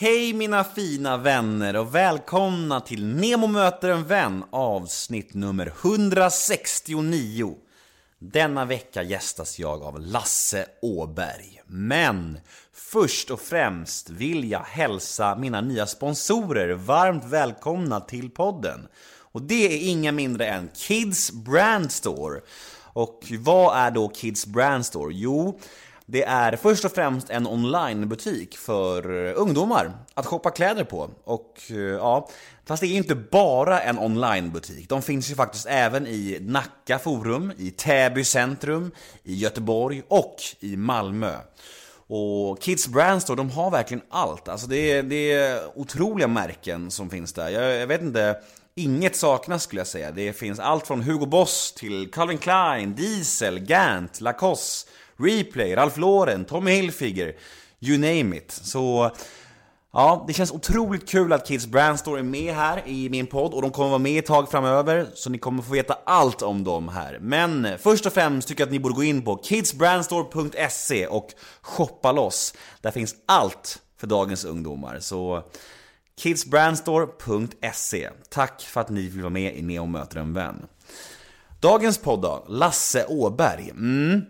Hej mina fina vänner och välkomna till Nemo möter en vän avsnitt nummer 169. Denna vecka gästas jag av Lasse Åberg. Men först och främst vill jag hälsa mina nya sponsorer varmt välkomna till podden. Och det är inga mindre än Kids Brand Store. Och vad är då Kids Brand Store? Jo, det är först och främst en onlinebutik för eh, ungdomar att shoppa kläder på. Och eh, ja, fast det är ju inte bara en onlinebutik. De finns ju faktiskt även i Nacka Forum, i Täby centrum, i Göteborg och i Malmö. Och Kids Brands då, de har verkligen allt. Alltså det är, det är otroliga märken som finns där. Jag, jag vet inte, inget saknas skulle jag säga. Det finns allt från Hugo Boss till Calvin Klein, Diesel, Gant, Lacoste, Replay, Ralph Lauren, Tommy Hilfiger, you name it. Så ja, det känns otroligt kul att Kids Brand Store är med här i min podd och de kommer vara med ett tag framöver, så ni kommer få veta allt om dem här. Men först och främst tycker jag att ni borde gå in på kidsbrandstore.se och shoppa loss. Där finns allt för dagens ungdomar. Så kidsbrandstore.se. Tack för att ni vill vara med i Neo möter en vän. Dagens podd då, Lasse Åberg. Mm.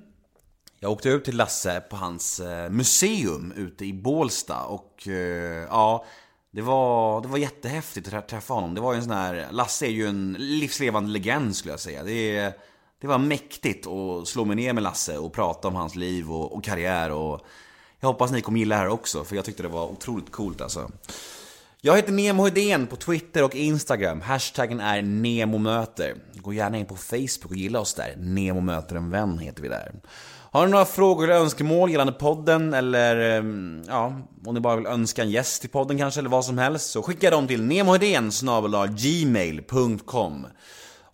Jag åkte ut till Lasse på hans eh, museum ute i Bålsta och eh, ja, det var, det var jättehäftigt att träffa honom. Det var ju en sån här, Lasse är ju en livslevande legend skulle jag säga. Det, det var mäktigt att slå mig ner med Lasse och prata om hans liv och, och karriär och jag hoppas ni kommer gilla det här också för jag tyckte det var otroligt coolt alltså. Jag heter Nemo Hedén på Twitter och Instagram. Hashtaggen är NEMOMÖTER. Gå gärna in på Facebook och gilla oss där. Nemo möter en vän heter vi där. Har ni några frågor eller önskemål gällande podden eller ehm, ja, om ni bara vill önska en gäst till podden kanske eller vad som helst så skicka dem till nemohedén gmail.com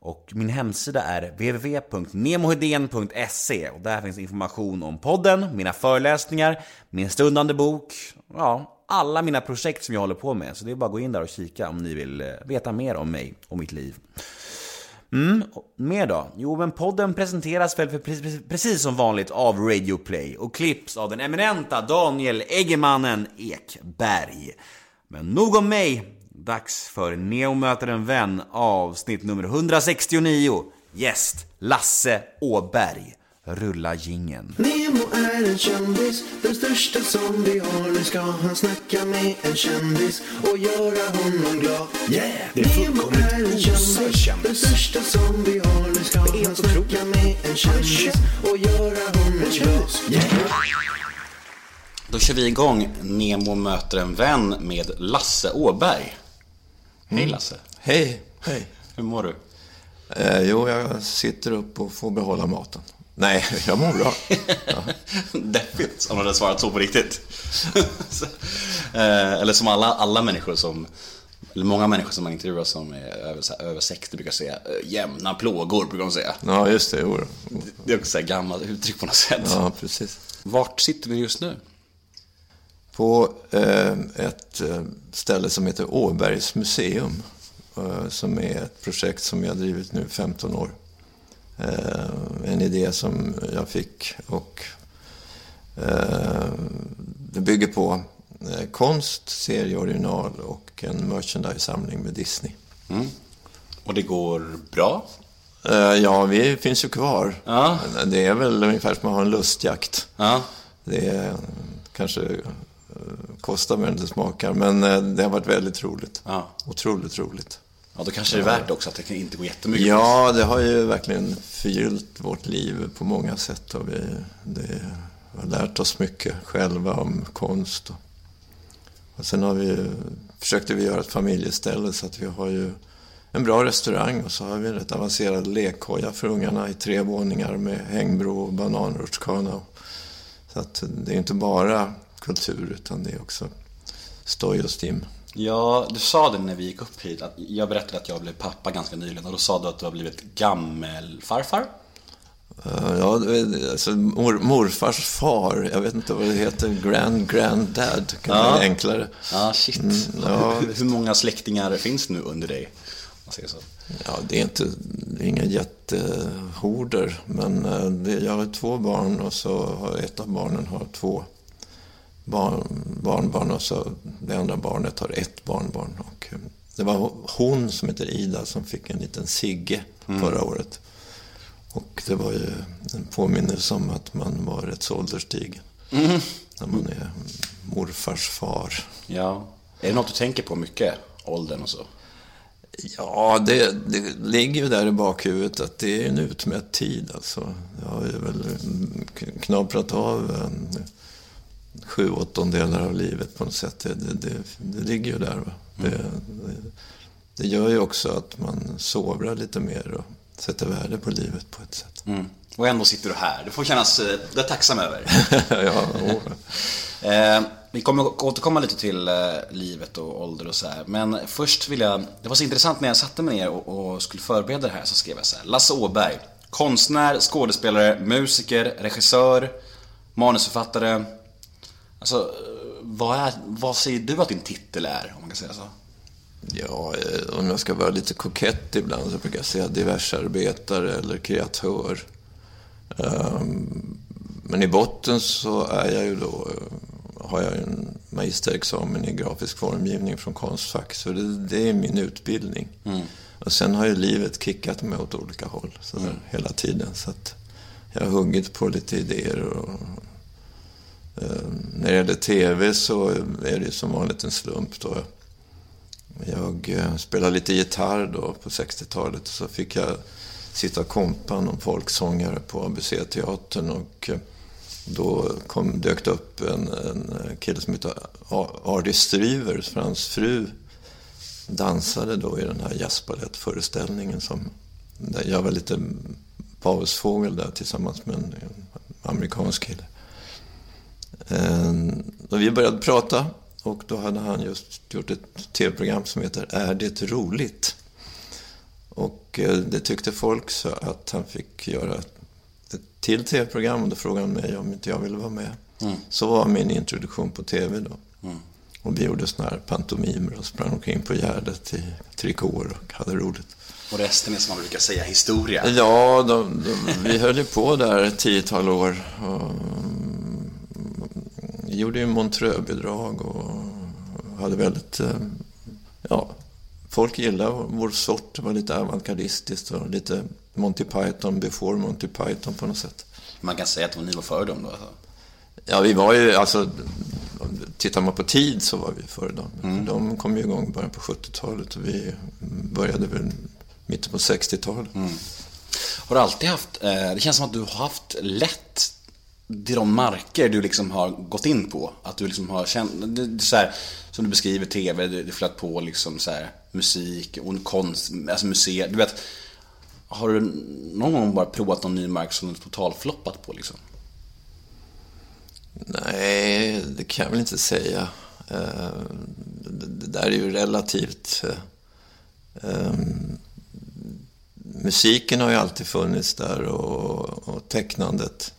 och min hemsida är www.nemohedén.se och där finns information om podden, mina föreläsningar, min stundande bok, ja, alla mina projekt som jag håller på med. Så det är bara att gå in där och kika om ni vill eh, veta mer om mig och mitt liv. Mm, mer då? Jo, men podden presenteras väl för precis, precis som vanligt av Radio Play och klipps av den eminenta Daniel Eggemannen Ekberg. Men nog om mig. Dags för Neo möter en vän avsnitt nummer 169. Gäst Lasse Åberg. Rulla gingen. Nemo är en kändis, den största som vi har. Nu ska han snacka med en kändis och göra honom glad. Yeah! Det är fullkomligt Nemo är en kändis, kändis. den största som vi har. Nu ska han snacka med en kändis och göra honom glad. Yeah! Då kör vi igång Nemo möter en vän med Lasse Åberg. Hej Lasse. Hej, hej. Hur mår du? Eh, jo, jag sitter upp och får behålla maten. Nej, jag mår bra. Deppigt om du hade svarat så på riktigt. Eh, eller som alla, alla människor som eller många människor som man intervjuar som är över, här, över 60 brukar säga eh, jämna plågor brukar de säga. Ja, just det. Jo. Det är också så här gammalt uttryck på något sätt. Ja, precis. Vart sitter vi just nu? På eh, ett eh, ställe som heter Åbergs museum. Eh, som är ett projekt som jag har drivit nu 15 år. Eh, en idé som jag fick och eh, det bygger på eh, konst, serieoriginal och en merchandise-samling med Disney. Mm. Och det går bra? Ja, vi finns ju kvar. Ja. Det är väl ungefär som att ha en lustjakt. Ja. Det är, kanske kostar mer än det smakar, men det har varit väldigt roligt. Ja. Otroligt roligt. Ja, då kanske det är värt också att det inte går jättemycket. Ja, det har ju verkligen förgyllt vårt liv på många sätt. Och vi det, har lärt oss mycket själva om konst. Och, och sen har vi, ju- försökte vi göra ett familjeställe så att vi har ju en bra restaurang och så har vi en rätt avancerad lekkoja för ungarna i tre våningar med hängbro och bananrutschkana. Så att det är inte bara kultur utan det är också stoj och stim. Ja, du sa det när vi gick upp hit. Att jag berättade att jag blev pappa ganska nyligen och då sa du att du har blivit gammelfarfar. Eh, Ja, alltså, mor, morfars far, jag vet inte vad det heter, grand granddad, kan Ja. vara enklare. Ja, shit. ja. Hur, hur många släktingar finns nu under dig? Ja, det är inte, det är inga jättehorder, men eh, det, jag har två barn och så har ett av barnen har två barn, barnbarn och så det andra barnet har ett barnbarn. Och eh, det var hon som heter Ida som fick en liten Sigge förra året. Och det var ju en påminnelse om att man var rätt så ålderstigen. När man är morfars far. Ja. Är det något du tänker på mycket? Åldern och så? Ja, det, det ligger ju där i bakhuvudet att det är en utmätt tid. Alltså. Jag har ju väl knaprat av sju åttondelar av livet på något sätt. Det, det, det, det ligger ju där. Det, det, det gör ju också att man sovrar lite mer och sätter värde på livet på ett sätt. Mm. Och ändå sitter du här. Det får kännas, eh, det är tacksam över. ja. Eh, vi kommer att återkomma lite till eh, livet och ålder och så här. Men först vill jag, det var så intressant när jag satte mig ner och, och skulle förbereda det här så skrev jag så här. Lasse Åberg, konstnär, skådespelare, musiker, regissör, manusförfattare. Alltså, vad, är, vad säger du att din titel är, om man kan säga så? Ja, eh, om jag ska vara lite kokett ibland så brukar jag säga diversarbetare eller kreatör. Ehm, Men i botten så är jag ju då, eh, har jag en magisterexamen i grafisk formgivning från Konstfack. Så det, det är min utbildning. Och sen har ju livet kickat mig åt olika håll så där, hela tiden. Så att jag har huggit på lite idéer. Och, Eh, när det gäller TV så är det ju som vanligt en slump då. Jag eh, spelade lite gitarr då på 60-talet och så fick jag sitta och kompa någon folksångare på ABC-teatern och eh, då kom, dök det upp en, en kille som hette Ardy Strivers, för hans fru dansade då i den här jazzbalettföreställningen som där jag var lite pausfågel där tillsammans med en amerikansk kille. Eh, och vi började prata och då hade han just gjort ett tv-program som heter Är det roligt? Och eh, det tyckte folk så att han fick göra ett till tv-program och då frågade han mig om inte jag ville vara med. Så var min introduktion på tv då. Och vi gjorde såna här pantomimer och sprang omkring på Gärdet i trikåer och hade roligt. Och resten är som man brukar säga historia. Ja, de, de, vi höll ju på där ett tiotal år. Och, mm, gjorde ju Montreux-bidrag och hade väldigt... eh, Ja, folk gillade vår sort. Det var lite avantgardistiskt och lite Monty Python before Monty Python på något sätt. Man kan säga att ni var före dem då. Alltså. Ja, vi var ju, alltså, tittar man på tid så var vi före dem. För De kom ju igång i början på 70-talet och vi började väl mitten på 60-talet. Har du alltid haft, eh, det känns som att du har haft lätt till de marker du liksom har gått in på. Att du liksom har känt, det, det så här, som du beskriver TV, det, du flöt på liksom så här, musik och konst, alltså museer. Du vet, har du någon gång bara provat någon ny mark som du totalfloppat på liksom? Nej, det kan jag väl inte säga. Eh, det där är ju relativt. Eh, ehm, musiken har ju alltid funnits där och, och tecknandet.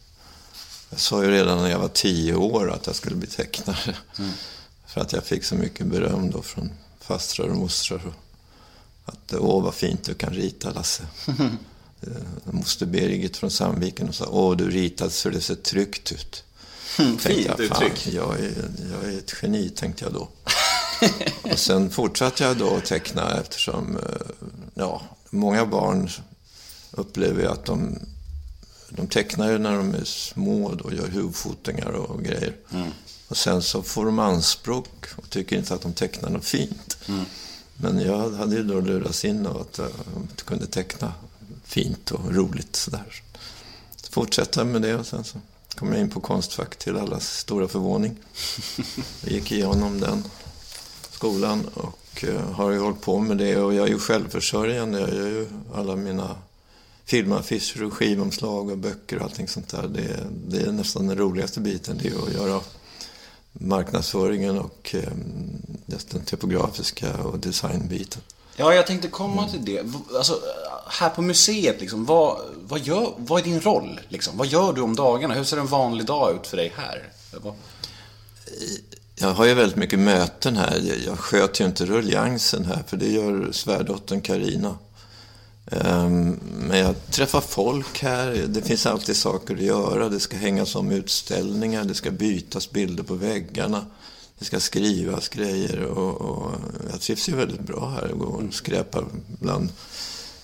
Jag sa ju redan när jag var tio år att jag skulle bli tecknare. För att jag fick så mycket beröm då från fastrar och mostrar. Att åh vad fint du kan rita Lasse. Eh, Moster Birgit från Sandviken och sa åh du ritat så det ser tryggt ut. Tänkte Fint jag, uttryck. Jag, är, jag är ett geni, tänkte jag då. och sen fortsatte jag då att teckna eftersom eh, ja, många barn upplever ju att de, de tecknar ju när de är små och gör huvudfotingar och grejer. Och sen så får de anspråk och tycker inte att de tecknar något fint. Men jag hade ju då lurats in av att jag kunde teckna fint och roligt sådär. Så fortsatte jag med det och sen så kom jag in på Konstfack till allas stora förvåning. Jag gick igenom den skolan och eh, har ju hållit på med det och jag är ju självförsörjande. Jag gör ju alla mina filmaffischer och skivomslag och böcker och allting sånt där. Det, är- det är nästan den roligaste biten, det är att göra marknadsföringen och just den typografiska och designbiten. Ja, jag tänkte komma till det. Alltså, här på museet, liksom, vad, vad, gör, vad är din roll? Liksom? Vad gör du om dagarna? Hur ser en vanlig dag ut för dig här? Jag har ju väldigt mycket möten här. Jag- Jag sköter ju inte ruljansen här, för det gör svärdottern Karina. Ehm, Men jag träffar folk här. Det finns alltid saker att göra. Det ska hängas om utställningar. Det ska bytas bilder på väggarna. det ska skrivas grejer och, och jag trivs ju väldigt bra här och går och skräpar ibland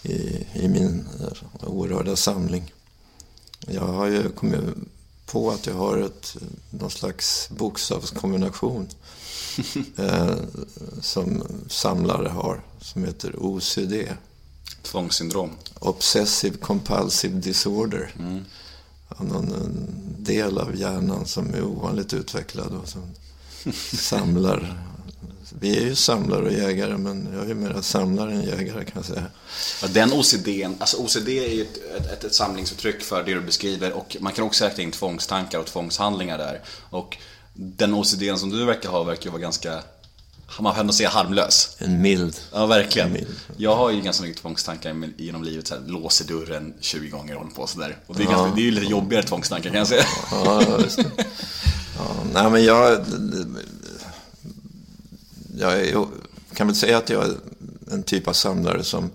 i, i min eh, oerhörda samling. Jag har ju kommit på att jag har ett, någon slags bokstavskombination eh, som samlare har, som heter OCD. Tvångssyndrom. Obsessive Compulsive Disorder. Mm. Någon del av hjärnan som är ovanligt utvecklad och som samlar. Vi är ju samlare och jägare, men jag är mer samlare än jägare kan jag säga. Ja, den OCDn, alltså OCD är ju ett, ett, ett, samlingsuttryck för det du beskriver och man kan också räkna in tvångstankar och tvångshandlingar där. Och den OCDn som du verkar ha verkar ju vara ganska man får ändå säga harmlös. En mild. Ja, verkligen. Mild. Jag har ju ganska mycket tvångstankar genom livet. Så här, låser dörren 20 gånger och håller på sådär. Och det är, ja. ganska, det är ju lite jobbigare tvångstankar kan jag säga. Ja, just det. Ja, nej, men jag... Jag kan väl säga att jag är en typ av samlare som,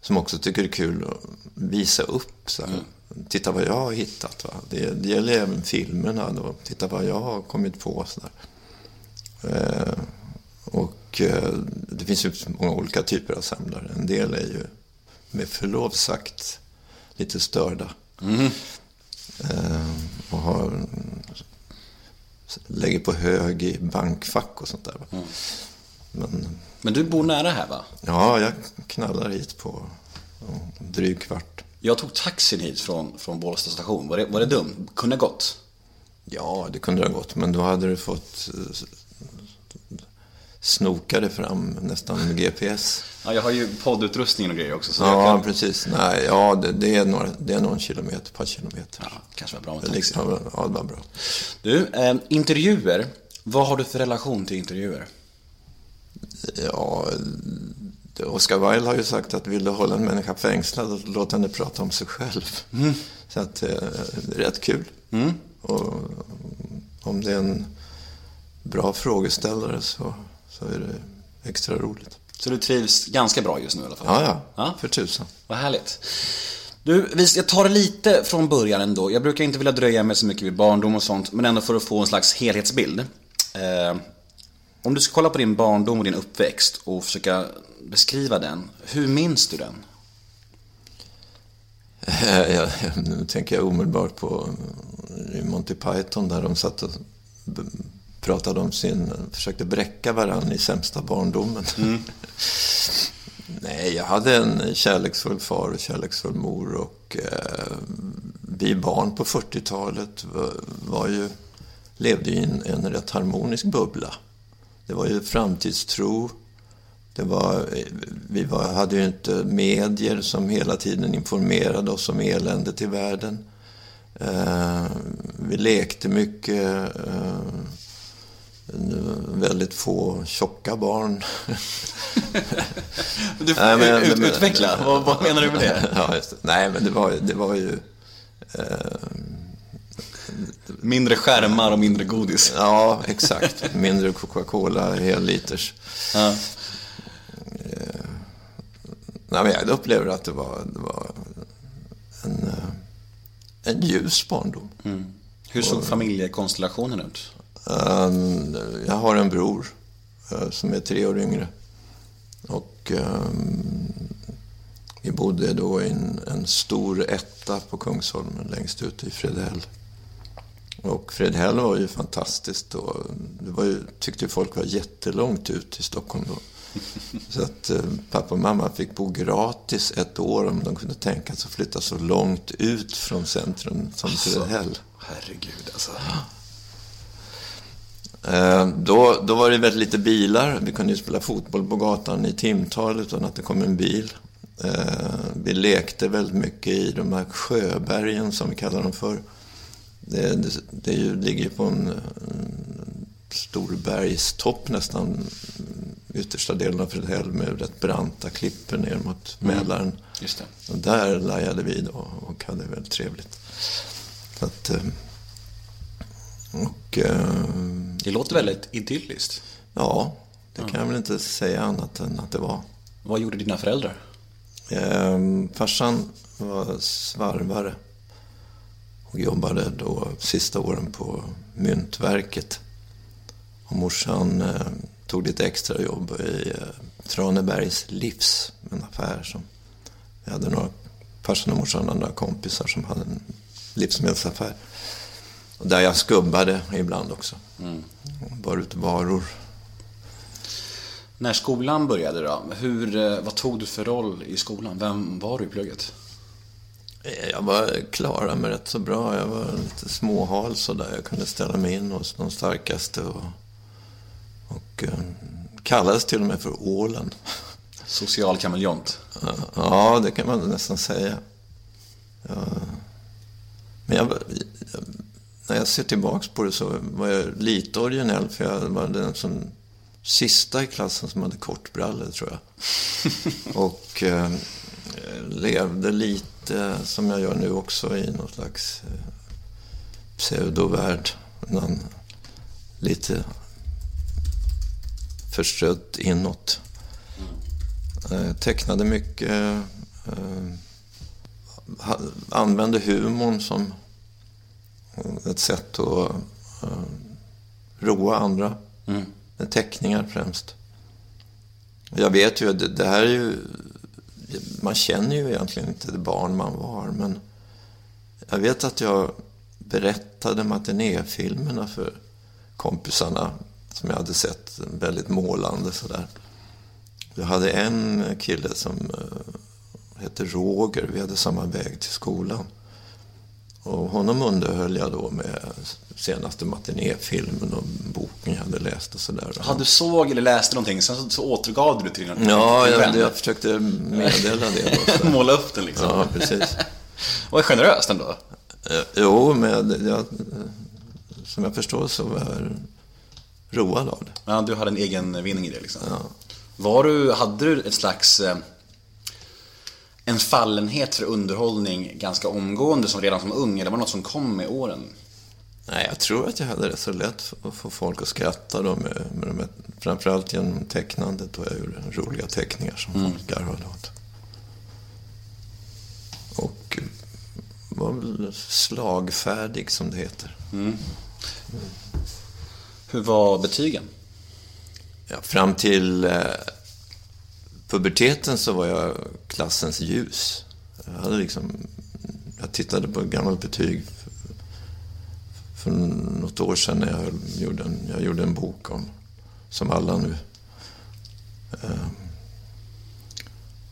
som också tycker det är kul att visa upp. Så. Mm. Titta vad jag har hittat. Va? Det, det gäller även filmerna. Då. Titta vad jag har kommit på. Så eh, och eh, det finns ju många olika typer av samlare. En del är ju med förlov sagt lite störda. Mm. Eh, och har, lägger på hög i bankfack och sånt där. Mm. Men, Men du bor nära här va? Ja, jag knallar hit på dryg kvart. Jag tog taxin hit från, från Bålsta station. Var det, var det dumt? Kunde gått? Ja, det kunde det ha gått. Men då hade du fått snokade fram nästan med GPS. Ja, jag har ju poddutrustningen och grejer också. Så ja, kan... precis. Nej, ja, det, det, är några, det är någon kilometer, ett par kilometer. Ja, kanske var bra med taxi. Liksom, ja, det var bra. Du, eh, intervjuer. Vad har du för relation till intervjuer? Ja, Oscar Wilde har ju sagt att vill du hålla en människa fängslad, låt henne prata om sig själv. Mm. Så att eh, det är rätt kul. Mm. Och om det är en bra frågeställare så så är det extra roligt. Så du trivs ganska bra just nu i alla fall? Ja, ja. ja? För tusan. Vad härligt. Du, jag tar det lite från början ändå. Jag brukar inte vilja dröja mig så mycket vid barndom och sånt, men ändå för att få en slags helhetsbild. Eh, om du ska kolla på din barndom och din uppväxt och försöka beskriva den, hur minns du den? Ja, nu tänker jag omedelbart på Monty Python där de satt och pratade om sin, försökte bräcka varandra i sämsta barndomen. Mm. Nej, jag hade en kärleksfull far och kärleksfull mor och eh, vi barn på 40-talet var, var, ju, levde i en, en rätt harmonisk bubbla. Det var ju framtidstro. Det var, vi var, hade ju inte medier som hela tiden informerade oss om eländet i världen. Eh, vi lekte mycket. Eh, väldigt få tjocka barn. du får Nej, men, ut, utveckla, vad, vad, menar du med det? ja, det. Nej, men det var, det var ju... Eh, mindre skärmar och mindre godis. Ja, exakt. Mindre Coca-Cola, helliters. Ja. Eh, nej, men jag upplever att det var, det var en, eh, en ljus barndom. Mm. Hur såg och, familjekonstellationen ut? Ehm, jag har en bror eh, som är tre år yngre. Och ehm, vi bodde då i en, en stor etta på Kungsholmen längst ute i Fredhäll. Och Fredhäll var ju fantastiskt och det var ju, tyckte folk var jättelångt ut i Stockholm då. Så att eh, pappa och mamma fick bo gratis ett år om de kunde tänka sig att flytta så långt ut från centrum som alltså, Fredhäll. Herregud alltså. Eh, då, då var det väldigt lite bilar. Vi kunde ju spela fotboll på gatan i timtal utan att det kom en bil. Eh, vi lekte väldigt mycket i de här sjöbergen som vi kallar dem för. Det, det, det ju, ligger på en, en stor bergstopp nästan yttersta delen av Fredhäll med rätt branta klippor ner mot mm. Mälaren. Mm. Och där lajade vi då och hade väldigt trevligt. Så att, eh, och, eh, det låter väldigt idylliskt. Ja, det kan jag väl inte säga annat än att det var. Vad gjorde dina föräldrar? Eh, farsan var svarvare och jobbade då sista åren på Myntverket. Och morsan eh, tog lite extra jobb i eh, Tranebergs Livs, en affär som vi hade några, farsan och morsan och några kompisar som hade en livsmedelsaffär. Och där jag skubbade ibland också. Och Bar ut varor. När skolan började då, hur, eh, vad tog du för roll i skolan? Vem var du i plugget? Eh, Jag var klarade mig rätt så bra. Jag var lite småhal så där. Jag kunde ställa mig in hos de starkaste och, och eh, kallades till och med för ålen. Social kameleont. Ja, det kan man nästan säga. Ja. Men jag, jag, när jag ser tillbaks på det så var jag lite originell för jag var den som sista i klassen som hade kortbrallor tror jag. Och eh, levde lite som jag gör nu också i någon slags eh, pseudovärld. Någon, lite förstrött inåt. Eh, tecknade mycket. Eh, använde humorn som ett sätt att eh, roa andra. Mm. Med teckningar främst. Jag vet ju, det, det här är ju... Man känner ju egentligen inte det barn man var, men jag vet att jag berättade matinéfilmerna för kompisarna som jag hade sett väldigt målande sådär. Jag hade en kille som eh, hette Roger, vi hade samma väg till skolan. Och honom underhöll jag då med senaste matinéfilmen och boken jag hade läst och sådär. Ja, du såg eller läste någonting, sen så, så återgav du det till din Ja, jag, jag försökte meddela det då. Måla upp den liksom. Ja, precis. Vad generöst ändå. Eh, Jo, men jag, som jag förstår så var jag road av det. Ja, du hade en egen vinning i det liksom. Ja. Var du, hade du ett slags eh, en fallenhet för underhållning ganska omgående som redan som ung, eller var det något som kom med åren? Nej, jag tror att jag hade det så lätt att få folk att skratta då med, med här, framförallt genom tecknandet då jag gjorde roliga teckningar som folk garvade åt. Och var väl slagfärdig som det heter. Hur var betygen? Ja, fram till eh, puberteten så var jag klassens ljus. Jag hade liksom... Jag tittade på gammalt betyg för, för något år sedan när jag gjorde en, jag gjorde en bok om, som alla nu, eh,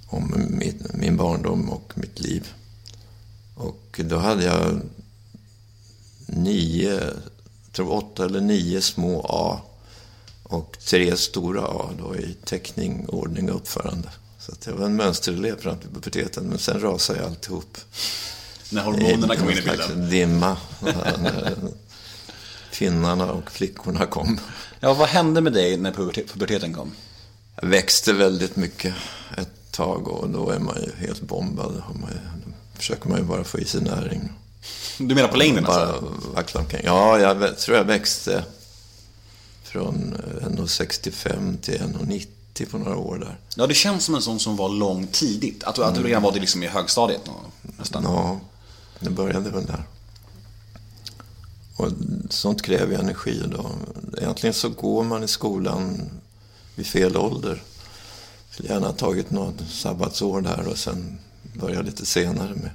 om min, min barndom och mitt liv. Och då hade jag nio, jag tror åtta eller nio små A och tre stora A då i teckning, ordning och uppförande. Så att jag var en mönsterelev fram till puberteten, men sen rasade jag alltihop. När hormonerna kom in i bilden. dimma. Finnarna och flickorna kom. Ja, vad hände med dig när pubertet- puberteten kom? Jag växte väldigt mycket ett tag och då är man ju helt bombad. Man då försöker man ju bara få i sig näring. Du menar på längden bara alltså? vackla omkring. Ja, jag tror jag växte från eh, 1,65 till 1,90 på några år där. Ja, det känns som en sån som var lång tidigt. Att att du redan var det liksom i högstadiet nästan. Ja, det började väl där. Och sånt kräver ju energi idag. Egentligen så går man i skolan vid fel ålder. Skulle gärna ha tagit något sabbatsår där och sen börja lite senare med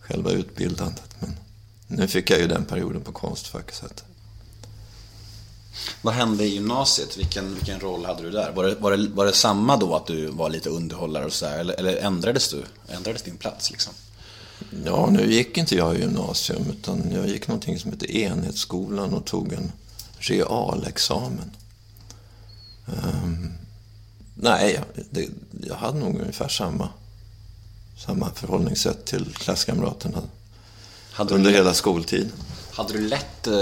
själva utbildandet. Men nu fick jag ju den perioden på Konstfack. Så att, Vad hände i gymnasiet? Vilken, vilken roll hade du där? Var det, var, det, var det samma då att du var lite underhållare och sådär? Eller, eller ändrades du? Ändrades din plats liksom? ja, nu gick inte jag i gymnasium utan jag gick någonting som heter Enhetsskolan och tog en realexamen. Ehm, nej, jag- det, jag hade nog ungefär samma, samma förhållningssätt till klasskamraterna Hade under du, hela skoltiden. hade du lätt eh,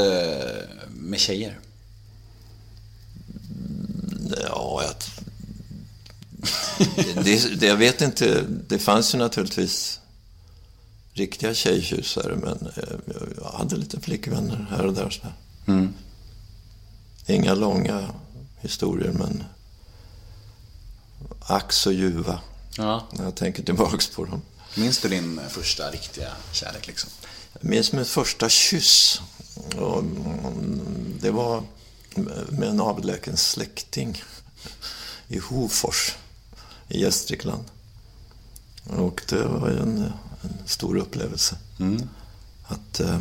med tjejer? Ja, jag... Det, det, jag vet inte. Det fanns ju naturligtvis riktiga tjejtjusare, men eh, jag- hade lite flickvänner här och där. Så här. Inga långa historier, men ack så ljuva Ja. när jag tänker tillbaks på dem. Minns du din eh, första riktiga kärlek liksom? Jag minns min första kyss. Och mm, det var med en avlägsen släkting i Hofors i Gästrikland. Och det var ju en, en stor upplevelse. Att eh,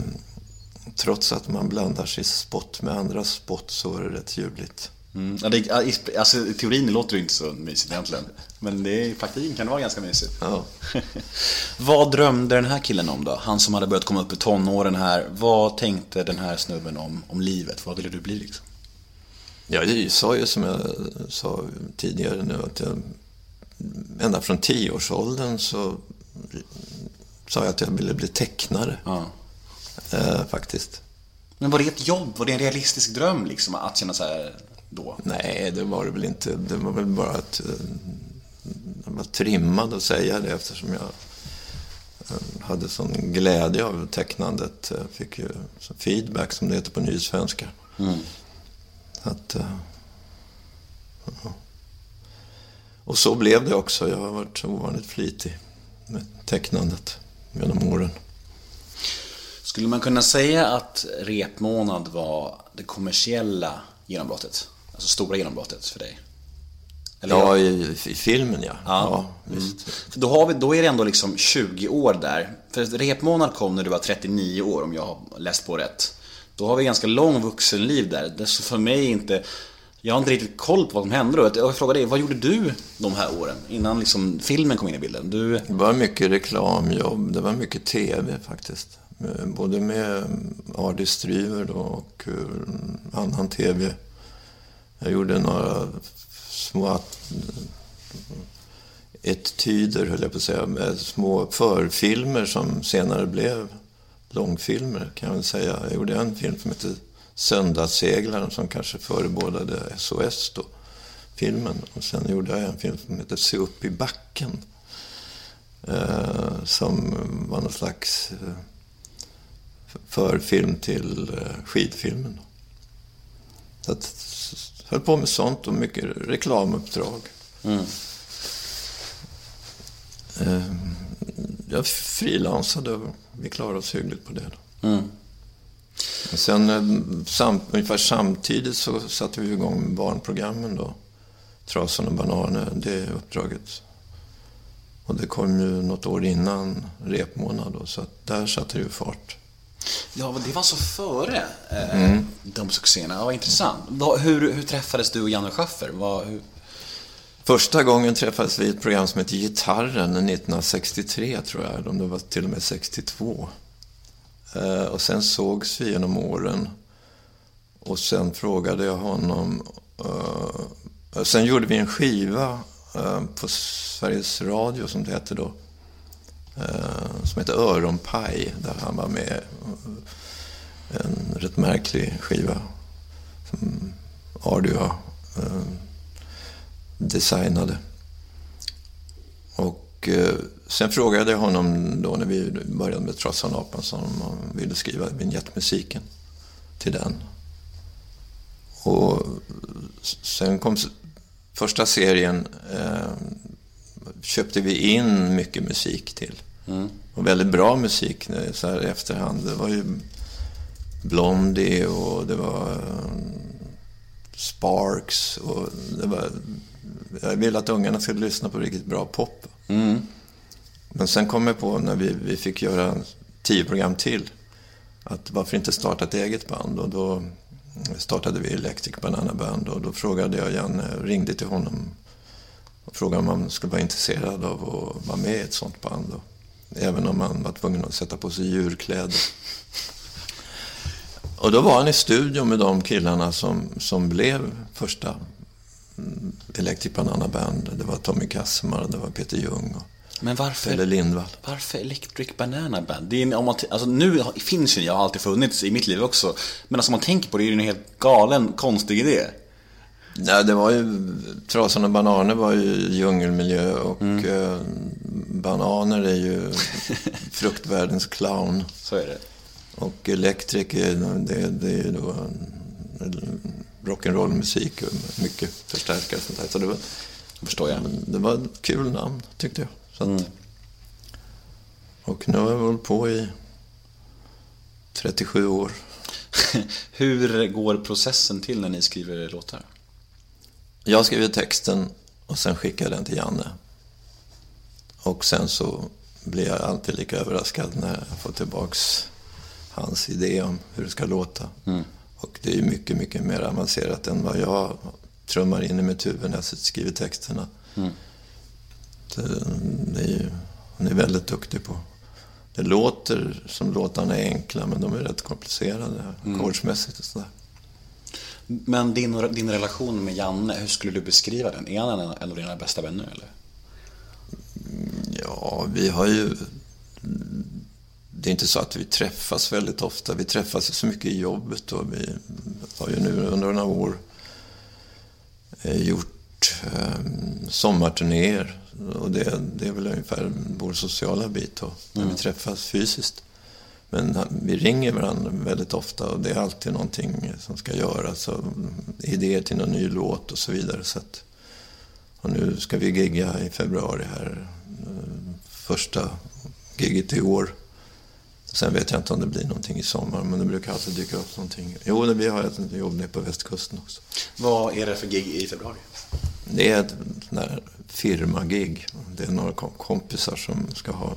trots att man blandar sig spott med andras spott så var det rätt ljuvligt. Mm. Ja, det, alltså, I teorin låter det inte så mysigt egentligen. Men det, i praktiken kan det vara ganska mysigt. Ja. vad drömde den här killen om då? Han som hade börjat komma upp i tonåren här. Vad tänkte den här snubben om, om livet? Vad ville du bli liksom? Jag sa ju som jag sa tidigare nu att jag ända från tioårsåldern så sa jag att jag ville bli tecknare. Ja. Eh, faktiskt. Men var det ett jobb? Var det en realistisk dröm liksom att känna så här då? Nej, det var det väl inte. Det var väl bara att eh, jag var trimmad att säga det eftersom jag eh, hade sån glädje av tecknandet. Jag fick ju feedback som det heter på nysvenska. Mm. Att, eh, ja. Och så blev det också. Jag har varit ovanligt flitig med tecknandet genom åren. Skulle man kunna säga att repmånad var det kommersiella genombrottet? Alltså stora genombrottet för dig? Eller Ja, i, i filmen ja. Ja. visst. För då, har vi, då är det ändå liksom 20 år där. För repmånad kom när du var 39 år om jag har läst på rätt. Då har vi ganska lång vuxenliv där. Det är så för mig inte... Jag har inte riktigt koll på vad som hände då. Jag frågar dig, vad gjorde du de här åren? Innan liksom filmen kom in i bilden? Du... Det var mycket reklamjobb. Det var mycket tv faktiskt. Eh, både med eh, Ardis Stryver då och eh, annan tv. Jag gjorde några små etyder, höll jag på att säga, med små förfilmer som senare blev långfilmer kan jag väl säga. Jag gjorde en film som heter Söndagsseglaren som kanske förebådade SOS då, filmen. Och sen gjorde jag en film som heter Se upp i backen. Eh, som var någon slags eh, förfilm till eh, skidfilmen. Så att, höll på med sånt och mycket reklamuppdrag. Mm. Eh, jag frilansade vi klarade oss hyggligt på det. Mm. Sen eh, sam, ungefär samtidigt så satte vi igång med barnprogrammen då. Trasan och bananer, det uppdraget. Och det kom ju något år innan repmånad då, så där satte det ju fart. Ja, det var så före eh, de succéerna. Ja, vad intressant. Hur, hur träffades du och Janne Schaffer? Vad, hur... Första gången träffades vi i ett program som hette Gitarren 1963 tror jag, eller om det var till och med 62. Eh, och sen sågs vi genom åren. Och sen frågade jag honom... Eh, sen gjorde vi en skiva eh, på Sveriges Radio, som det hette då. Som hette Öronpaj, där han var med. En rätt märklig skiva. Som Ardia designade. Och eh, sen frågade jag honom då när vi började med Trassan Apansson om han ville skriva vignettmusiken till den. Och sen kom första serien eh, köpte vi in mycket musik till. Och väldigt bra musik eh, så här i efterhand. Det var ju Blondie och det var Sparks och det var... Jag ville att ungarna skulle lyssna på riktigt bra pop. Mm. Men sen kom jag på när vi, vi fick göra tio program till att varför inte starta ett eget band? Och då startade vi Electric Banana Band och då frågade jag Janne, ringde till honom och frågade om han skulle vara intresserad av att vara med i ett sånt band. Och även om han var tvungen att sätta på sig djurkläder. Och då var han i studion med de killarna som, som blev första mm, Electric Banana Band. Det var Tommy Kassemar, det var Peter Ljung och Men varför, Pelle Lindvall. varför Electric Banana Band? Det är, en- om man, alltså nu finns ju jag har alltid funnits i mitt liv också. Men alltså om man tänker på det, är det ju en helt galen, konstig idé. Nej, det var ju... Trasan och bananer var ju djungelmiljö och eh, bananer är ju fruktvärldens clown. Så är det. Och Electric, är, det, det är ju då rock'n'roll-musik och mycket förstärkare och sånt där. Så det var, förstår jag. det var ett kul namn, tyckte jag. Så att, Och nu har jag hållit på i 37 år. Hur går processen till när ni skriver låtar? Jag skriver texten och sen skickar jag den till Janne. Och sen så blir jag alltid lika överraskad när jag får tillbaks hans idé om hur det ska låta. Och det är mycket, mycket mer avancerat än vad jag trummar in i mitt huvud när jag skriver texterna. Det, det är ju, hon är väldigt duktig på. Det låter som låtarna är enkla, men de är rätt komplicerade ackordsmässigt och sådär. Men din, din relation med Janne, hur skulle du beskriva den? Är han en, en av dina bästa vänner eller? Ja, vi har ju... Det är inte så att vi träffas väldigt ofta. Vi träffas så mycket i jobbet och vi har ju nu under några år eh, gjort eh, sommarturnéer. Och det, det är väl ungefär vår sociala bit då, när vi träffas fysiskt. Men vi ringer varandra väldigt ofta och det är alltid någonting som ska göras. Idéer till någon ny låt och så vidare. Så att, och nu ska vi gigga i februari här. eh, Första giget i år. Sen vet jag inte om det blir någonting i sommar, men det brukar alltid dyka upp någonting. Jo, vi har ett jobb nere på västkusten också. Vad är det för gig i februari? Det är ett här firmagig. Det är några kom- kompisar som ska ha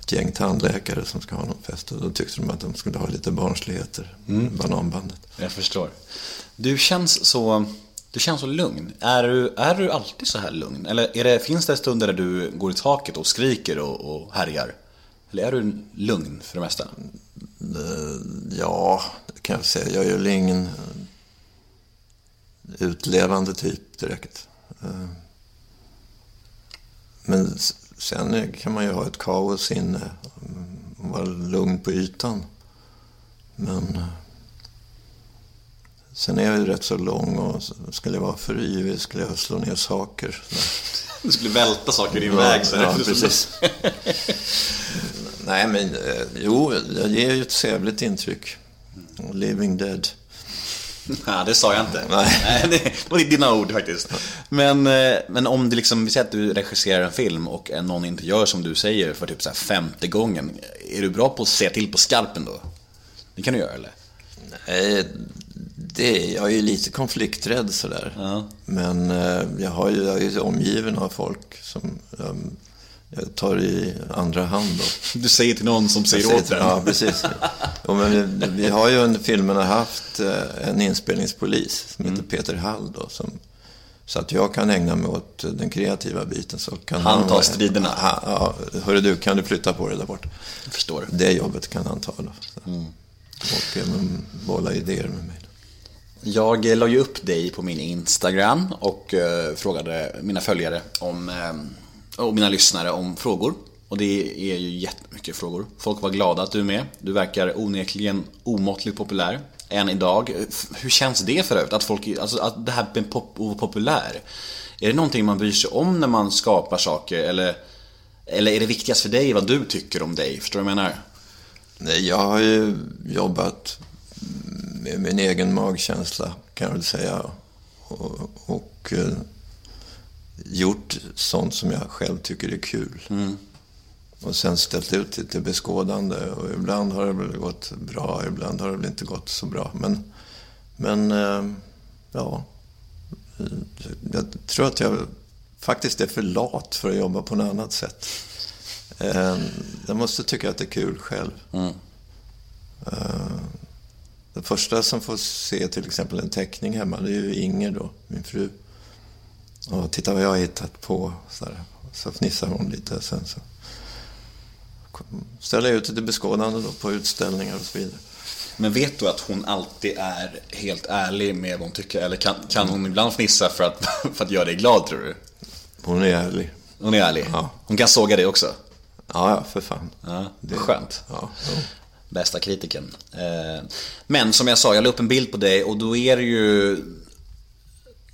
ett gäng tandläkare som ska ha någon fest. Och då tyckte de att de skulle ha lite barnsligheter. Bananbandet. Jag förstår. Du känns så, du känns så lugn. Är du, är du alltid så här lugn? Eller är det, finns det stunder där du går i taket och skriker och, och härjar? Eller är du lugn för det mesta? Mm, ja, det kan jag säga. Jag är ju ingen eh, utlevande typ direkt. Eh, men sen kan man ju ha ett kaos inne och vara lugn på ytan. Men eh, sen är jag ju rätt så lång och skulle jag vara för yvig skulle jag slå ner saker. Du skulle välta saker i din Ja, väg. Så ja, precis. Nej, men eh, jo, jag ger ju ett sävligt intryck. Living dead. Nej, det sa jag inte. Nej. det var dina ord faktiskt. Men, eh, men om det liksom, vi säger att du regisserar en film och någon inte gör som du säger för typ så femte gången. Är du bra på att se till på skarpen då? Det kan du göra eller? Nej, det, jag är ju lite konflikträdd sådär. Ja. Men eh, jag, har ju, jag är ju omgiven av folk som eh, jag tar i andra hand. Då. Du säger till någon som säger åt dig. Ja, precis. Jo, men vi, vi har ju under filmerna haft eh, en inspelningspolis som heter Mm. Peter Hall. Då, som, så att jag kan ägna mig åt den kreativa biten. Så kan Han tar striderna. Ha, ja, hörru du, kan du flytta på dig där borta? Jag förstår. Det jobbet kan han ta då. Så. Mm. Och även bolla idéer med mig. Jag eh, la ju upp dig på min Instagram och eh, frågade mina följare om, eh, och mina lyssnare om frågor. Och det är ju jättemycket frågor. Folk var glada att du är med. Du verkar onekligen omåttligt populär. Än idag. Hur känns det för övrigt? Att, folk, alltså, att det här med pop, populär. Är det någonting man bryr sig om när man skapar saker? Eller, eller är det viktigast för dig vad du tycker om dig? Förstår du vad jag menar? Nej, jag har ju jobbat min egen magkänsla, kan jag väl säga. Och, och eh, gjort sånt som jag själv tycker är kul. Och sen ställt ut det till beskådande. Och ibland har det väl gått bra, ibland har det väl inte gått så bra. Men, men eh, ja. Jag tror att jag faktiskt är för lat för att jobba på något annat sätt. Eh, Jag måste tycka att det är kul själv. Eh, Den första som får se till exempel en teckning hemma, det är ju Inger då, min fru. Och titta vad jag har hittat på. Så, där. så fnissar hon lite. Sen så ställer jag ut det till beskådande då på utställningar och så vidare. Men vet du att hon alltid är helt ärlig med vad hon tycker? Eller kan, kan hon ibland fnissa för att, för att göra dig glad tror du? Hon är ärlig. Hon är ärlig? Ja. Hon kan såga dig också? Ja, ja, för fan. Ja, det är skönt. Ja, jo. Bästa kritiken. Eh, Men som jag sa, jag la upp en bild på dig och då är det ju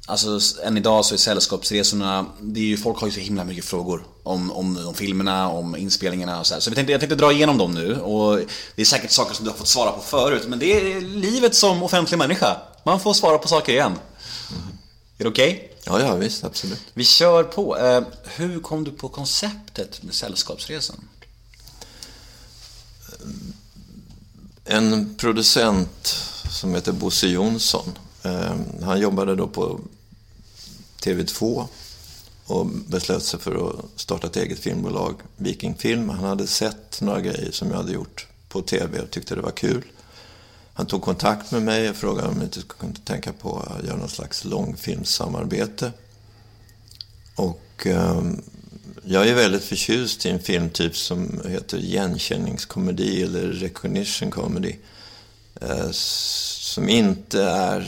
Alltså än idag så är sällskapsresorna, det är ju, folk har ju så himla mycket frågor om, om, om filmerna, om inspelningarna och så här. Så jag tänkte, jag tänkte dra igenom dem nu och det är säkert saker som du har fått svara på förut men det är livet som offentlig människa. Man får svara på saker igen. Är det okej? ja, ja, visst, absolut. Vi kör på. Eh, Hur kom du på konceptet med Sällskapsresan? En producent som heter Bosse Jonsson. Eh, han jobbade då på TV2 och beslöt sig för att starta ett eget filmbolag, Viking Film. Han hade sett några grejer som jag hade gjort på TV och tyckte det var kul. Han tog kontakt med mig och frågade om jag inte kunde tänka på att göra något slags långfilmssamarbete. Och eh, jag är väldigt förtjust i en filmtyp som heter igenkänningskomedi eller recognition comedy. Eh, som inte är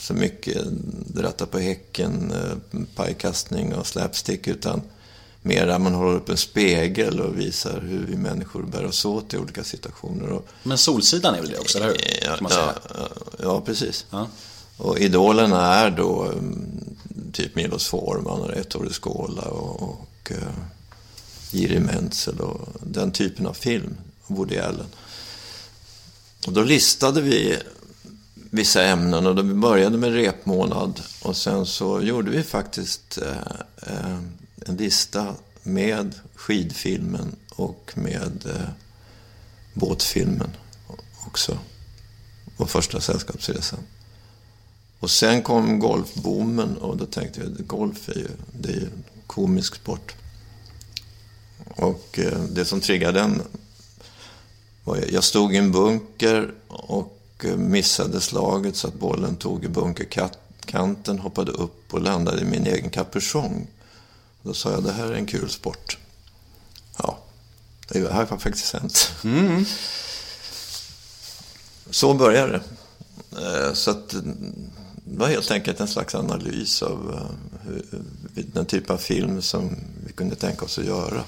så mycket dratta på häcken, eh, pajkastning och släpstick utan mer där man håller upp en spegel och visar hur vi människor bär oss åt i olika situationer. Men Solsidan är väl det också, eller hur? ja, ja, ja, precis. Ja. Och idolerna är då mm, typ Milos Forman och Ettore Scola och, och uh, Jiri Menzel och den typen av film, Woody Allen. Och då listade vi vissa ämnen och då vi började med repmånad och sen så gjorde vi faktiskt uh, uh, en lista med skidfilmen och med eh, båtfilmen också. Och första sällskapsresan. Och sen kom golfboomen och då tänkte jag golf är ju, det är ju en komisk sport. Och eh, det som triggade den var jag stod i en bunker och eh, missade slaget så att bollen tog i bunkerkanten, hoppade upp och landade i min egen kapuschong. Då sa jag, det här är en kul sport. Ja, det här har faktiskt hänt. Så började det. Eh, Så att det var helt enkelt en slags analys av eh, hur- den typ av film som vi kunde tänka oss att göra.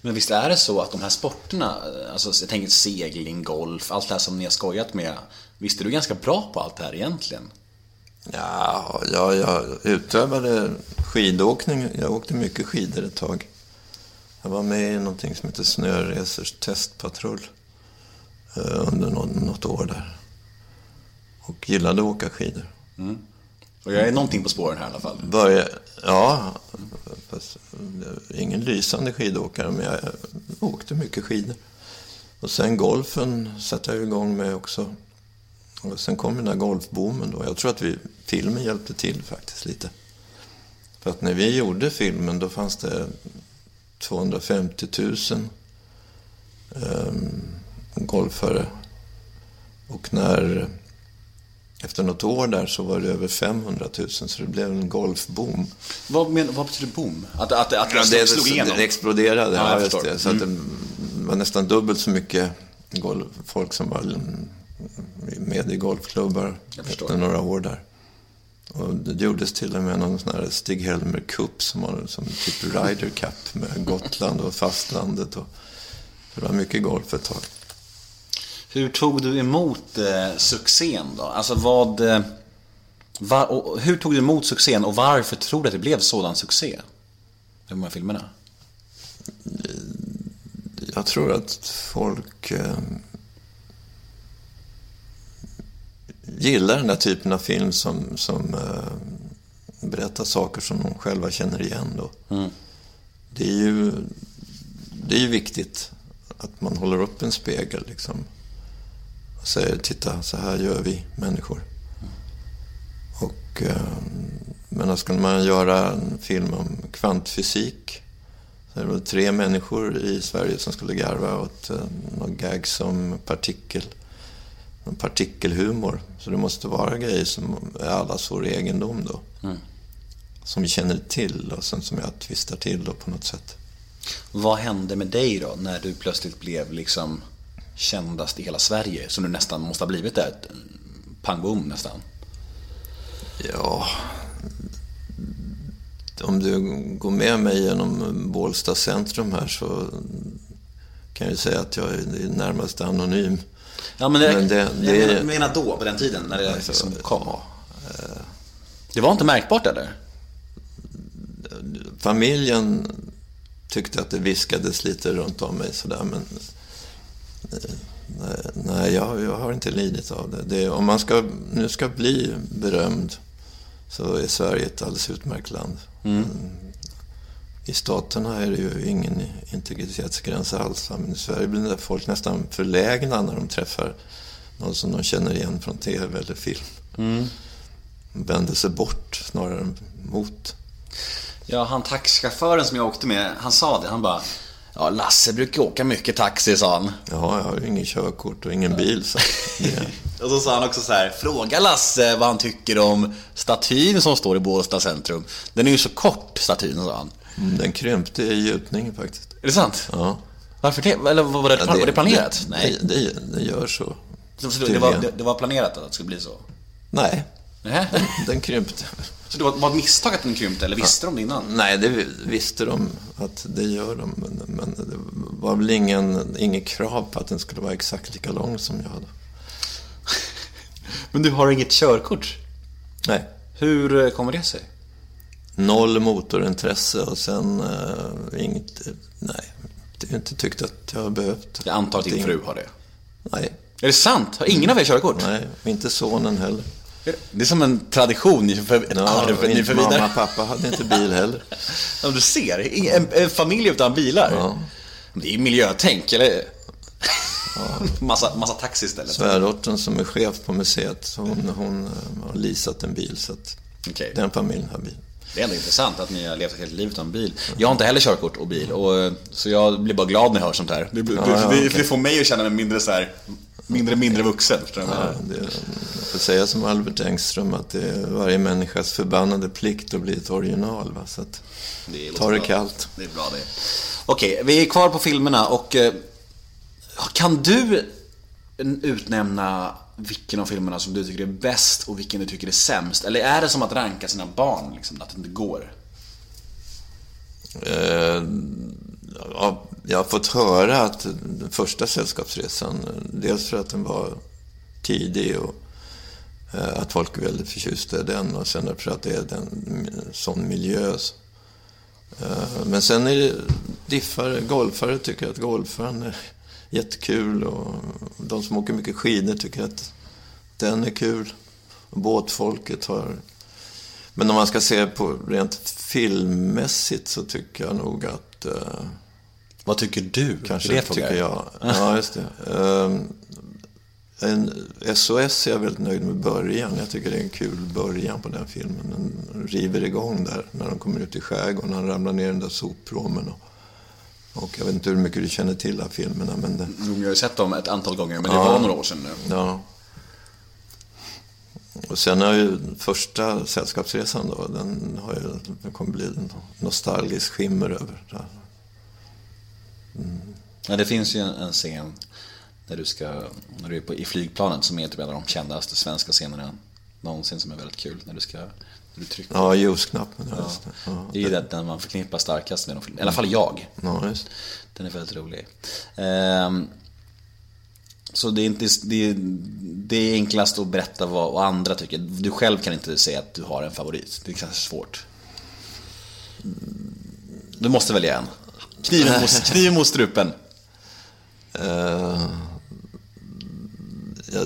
Men visst är det så att de här sporterna, alltså jag tänker segling, golf, allt det här som ni har skojat med. Visst är du ganska bra på allt det här egentligen? Ja, jag, jag utövade skidåkning. Jag åkte mycket skidor ett tag. Jag var med i någonting som heter Snöresers testpatrull eh, under något år där. Och gillade att åka skidor. Och jag är någonting på spåren här i alla fall. Börja, ja, fast, ingen lysande skidåkare, men jag åkte mycket skidor. Och sen golfen satte jag igång med också. Och sen kom den där golfboomen då. Jag tror att vi, filmen hjälpte till faktiskt lite. För att när vi gjorde filmen då fanns det 250 000 um, golfare. Och när efter något år där så var det över 500 000 så det blev en golfboom. Vad, men, vad betyder boom? Att, att, att det Ja, slog, det, slog igenom? det exploderade, Ja, just det. Så att det var nästan dubbelt så mycket golf, folk som var mm, med i golfklubbar efter några år där. Och det gjordes till och med någon sån här Stig-Helmer Cup som var som typ Ryder Cup med Gotland och fastlandet. Och, det var mycket golf ett tag. Hur tog du emot eh, succén då? Alltså vad... Eh, va, och, hur tog du emot succén och varför tror du att det blev sådan succé? De här filmerna. Jag tror att folk eh, gillar den där typen av film som, som eh, berättar saker som de själva känner igen. Då. Det, är ju, det är ju viktigt att man håller upp en spegel liksom, och säger titta, så här gör vi människor. Och, eh, men skulle man göra en film om kvantfysik så det var tre människor i Sverige som skulle garva åt eh, någon gag som partikel, någon partikelhumor. Så det måste vara grejer som är allas vår egendom då. Som vi känner till och sen som jag tvistar till då på något sätt. Vad hände med dig då när du plötsligt blev liksom kändast i hela Sverige? Som du nästan måste ha blivit där. Pang bom nästan. Ja, om du går med mig genom Bålsta centrum här så kan jag säga att jag är närmast anonym. Ja, men, det, Men det- jag det är- menar, menar då, på den tiden, när det Alltså, liksom kom. Det var inte märkbart eller? Familjen tyckte att det viskades lite runt om mig sådär, men eh, nej, nej jag, jag har inte lidit av det. det om man ska, nu ska bli berömd så är Sverige ett alldeles utmärkt land. Mm. I staterna är det ju ingen integritetsgräns alls. Men i Sverige blir folk nästan förlägna när de träffar någon som de känner igen från tv eller film. Mm. De vänder sig bort snarare än mot. Ja, han taxichauffören som jag åkte med, han sa det. Han bara Ja, Lasse brukar åka mycket taxi, sa han. Ja, jag har ju ingen körkort och ingen bil. Så det, Och så sa han också så här, fråga Lasse vad han tycker om statyn som står i Bålsta centrum. Den är ju så kort, statyn, sa han. mm, den krympte i gjutning faktiskt. Är det sant? Ja. Varför det? Eller var det, var det planerat? Det, Nej. Det, det, det gör så. Så det, var, det, var planerat att det skulle bli så? Nej, Nej. den krympte. Så det var, var ett misstag att den krympte, eller visste de det innan? Nej, det visste de att det gör de. Men, men det var väl ingen, inget krav på att den skulle vara exakt lika lång som jag hade. Men du har inget körkort? Nej, Hur eh, kommer det sig? noll motorintresse och sen uh, inget... Nej, inte tyckt att jag har behövt. Jag antar att din fru har det. Nej, Är det sant? Har ingen av er körkort? nej, inte sonen heller. Det är som en tradition ett Ja, arv ni för mamma vidare. och pappa hade inte bil heller. Ja, du ser, en, en familj utan bilar. Ja. Det är ju miljötänk, eller? massa, massa taxi istället. Svärdottern som är chef på museet, hon, hon har leasat en bil så att Okej. den familjen har bil. Det är ändå intressant att ni har levt ett helt liv utan bil. Jag har inte heller körkort och bil, och, eh, så jag blir bara glad när jag hör sånt här. Det, det, Ja, ja, okej. det får mig att känna mig mindre så här, mindre, mindre vuxen. Vad jag Ja, det, jag får säga som Albert Engström att det är varje människas förbannade plikt att bli ett original. Va? Så att, Det ta det bra. kallt. Det är bra det. Okej, vi är kvar på filmerna och eh, kan du utnämna vilken av filmerna som du tycker är bäst och vilken du tycker är sämst? Eller är det som att ranka sina barn, liksom, att det inte går? Eh, ja, jag har fått höra att den första sällskapsresan, dels för att den var tidig och eh, att folk är väldigt förtjusta i den och sen för att det är en sån miljö. Eh, men sen är det diffare, golfare tycker att golfaren är jättekul och de som åker mycket skidor tycker att den är kul. Och båtfolket har men om man ska se på rent filmmässigt så tycker jag nog att... Eh, vad tycker du? kanske Det tycker frågar jag. Ja, just det. Eh, en SOS är jag väldigt nöjd med början. Jag tycker det är en kul början på den filmen. Den river igång där när de kommer ut i skärgården. Han ramlar ner i den där soppråmen. Och, och jag vet inte hur mycket du känner till av filmerna. Men det, Jo, Jag har ju sett dem ett antal gånger, men det Ja. var några år sedan nu. Ja. Och sen har ju första sällskapsresan då, den har ju, den kommer bli en nostalgisk skimmer över. Det. Ja, det finns ju en, en scen när du, ska, när du är på, i flygplanet som är typ en av de kändaste svenska scenerna någonsin som är väldigt kul. När du ska när du trycker. Ja, ljusknappen. Ja. Det. Ja, Det är ju den- den man förknippar starkast med de filmerna. I alla fall jag. ja, just. Den är väldigt rolig. Ehm, så det är, inte, det, är, det är enklast att berätta vad och andra tycker. Du själv kan inte säga att du har en favorit. Det är kanske svårt. Du måste välja en. Kniven mot, kniven mot strupen. Eh, ja,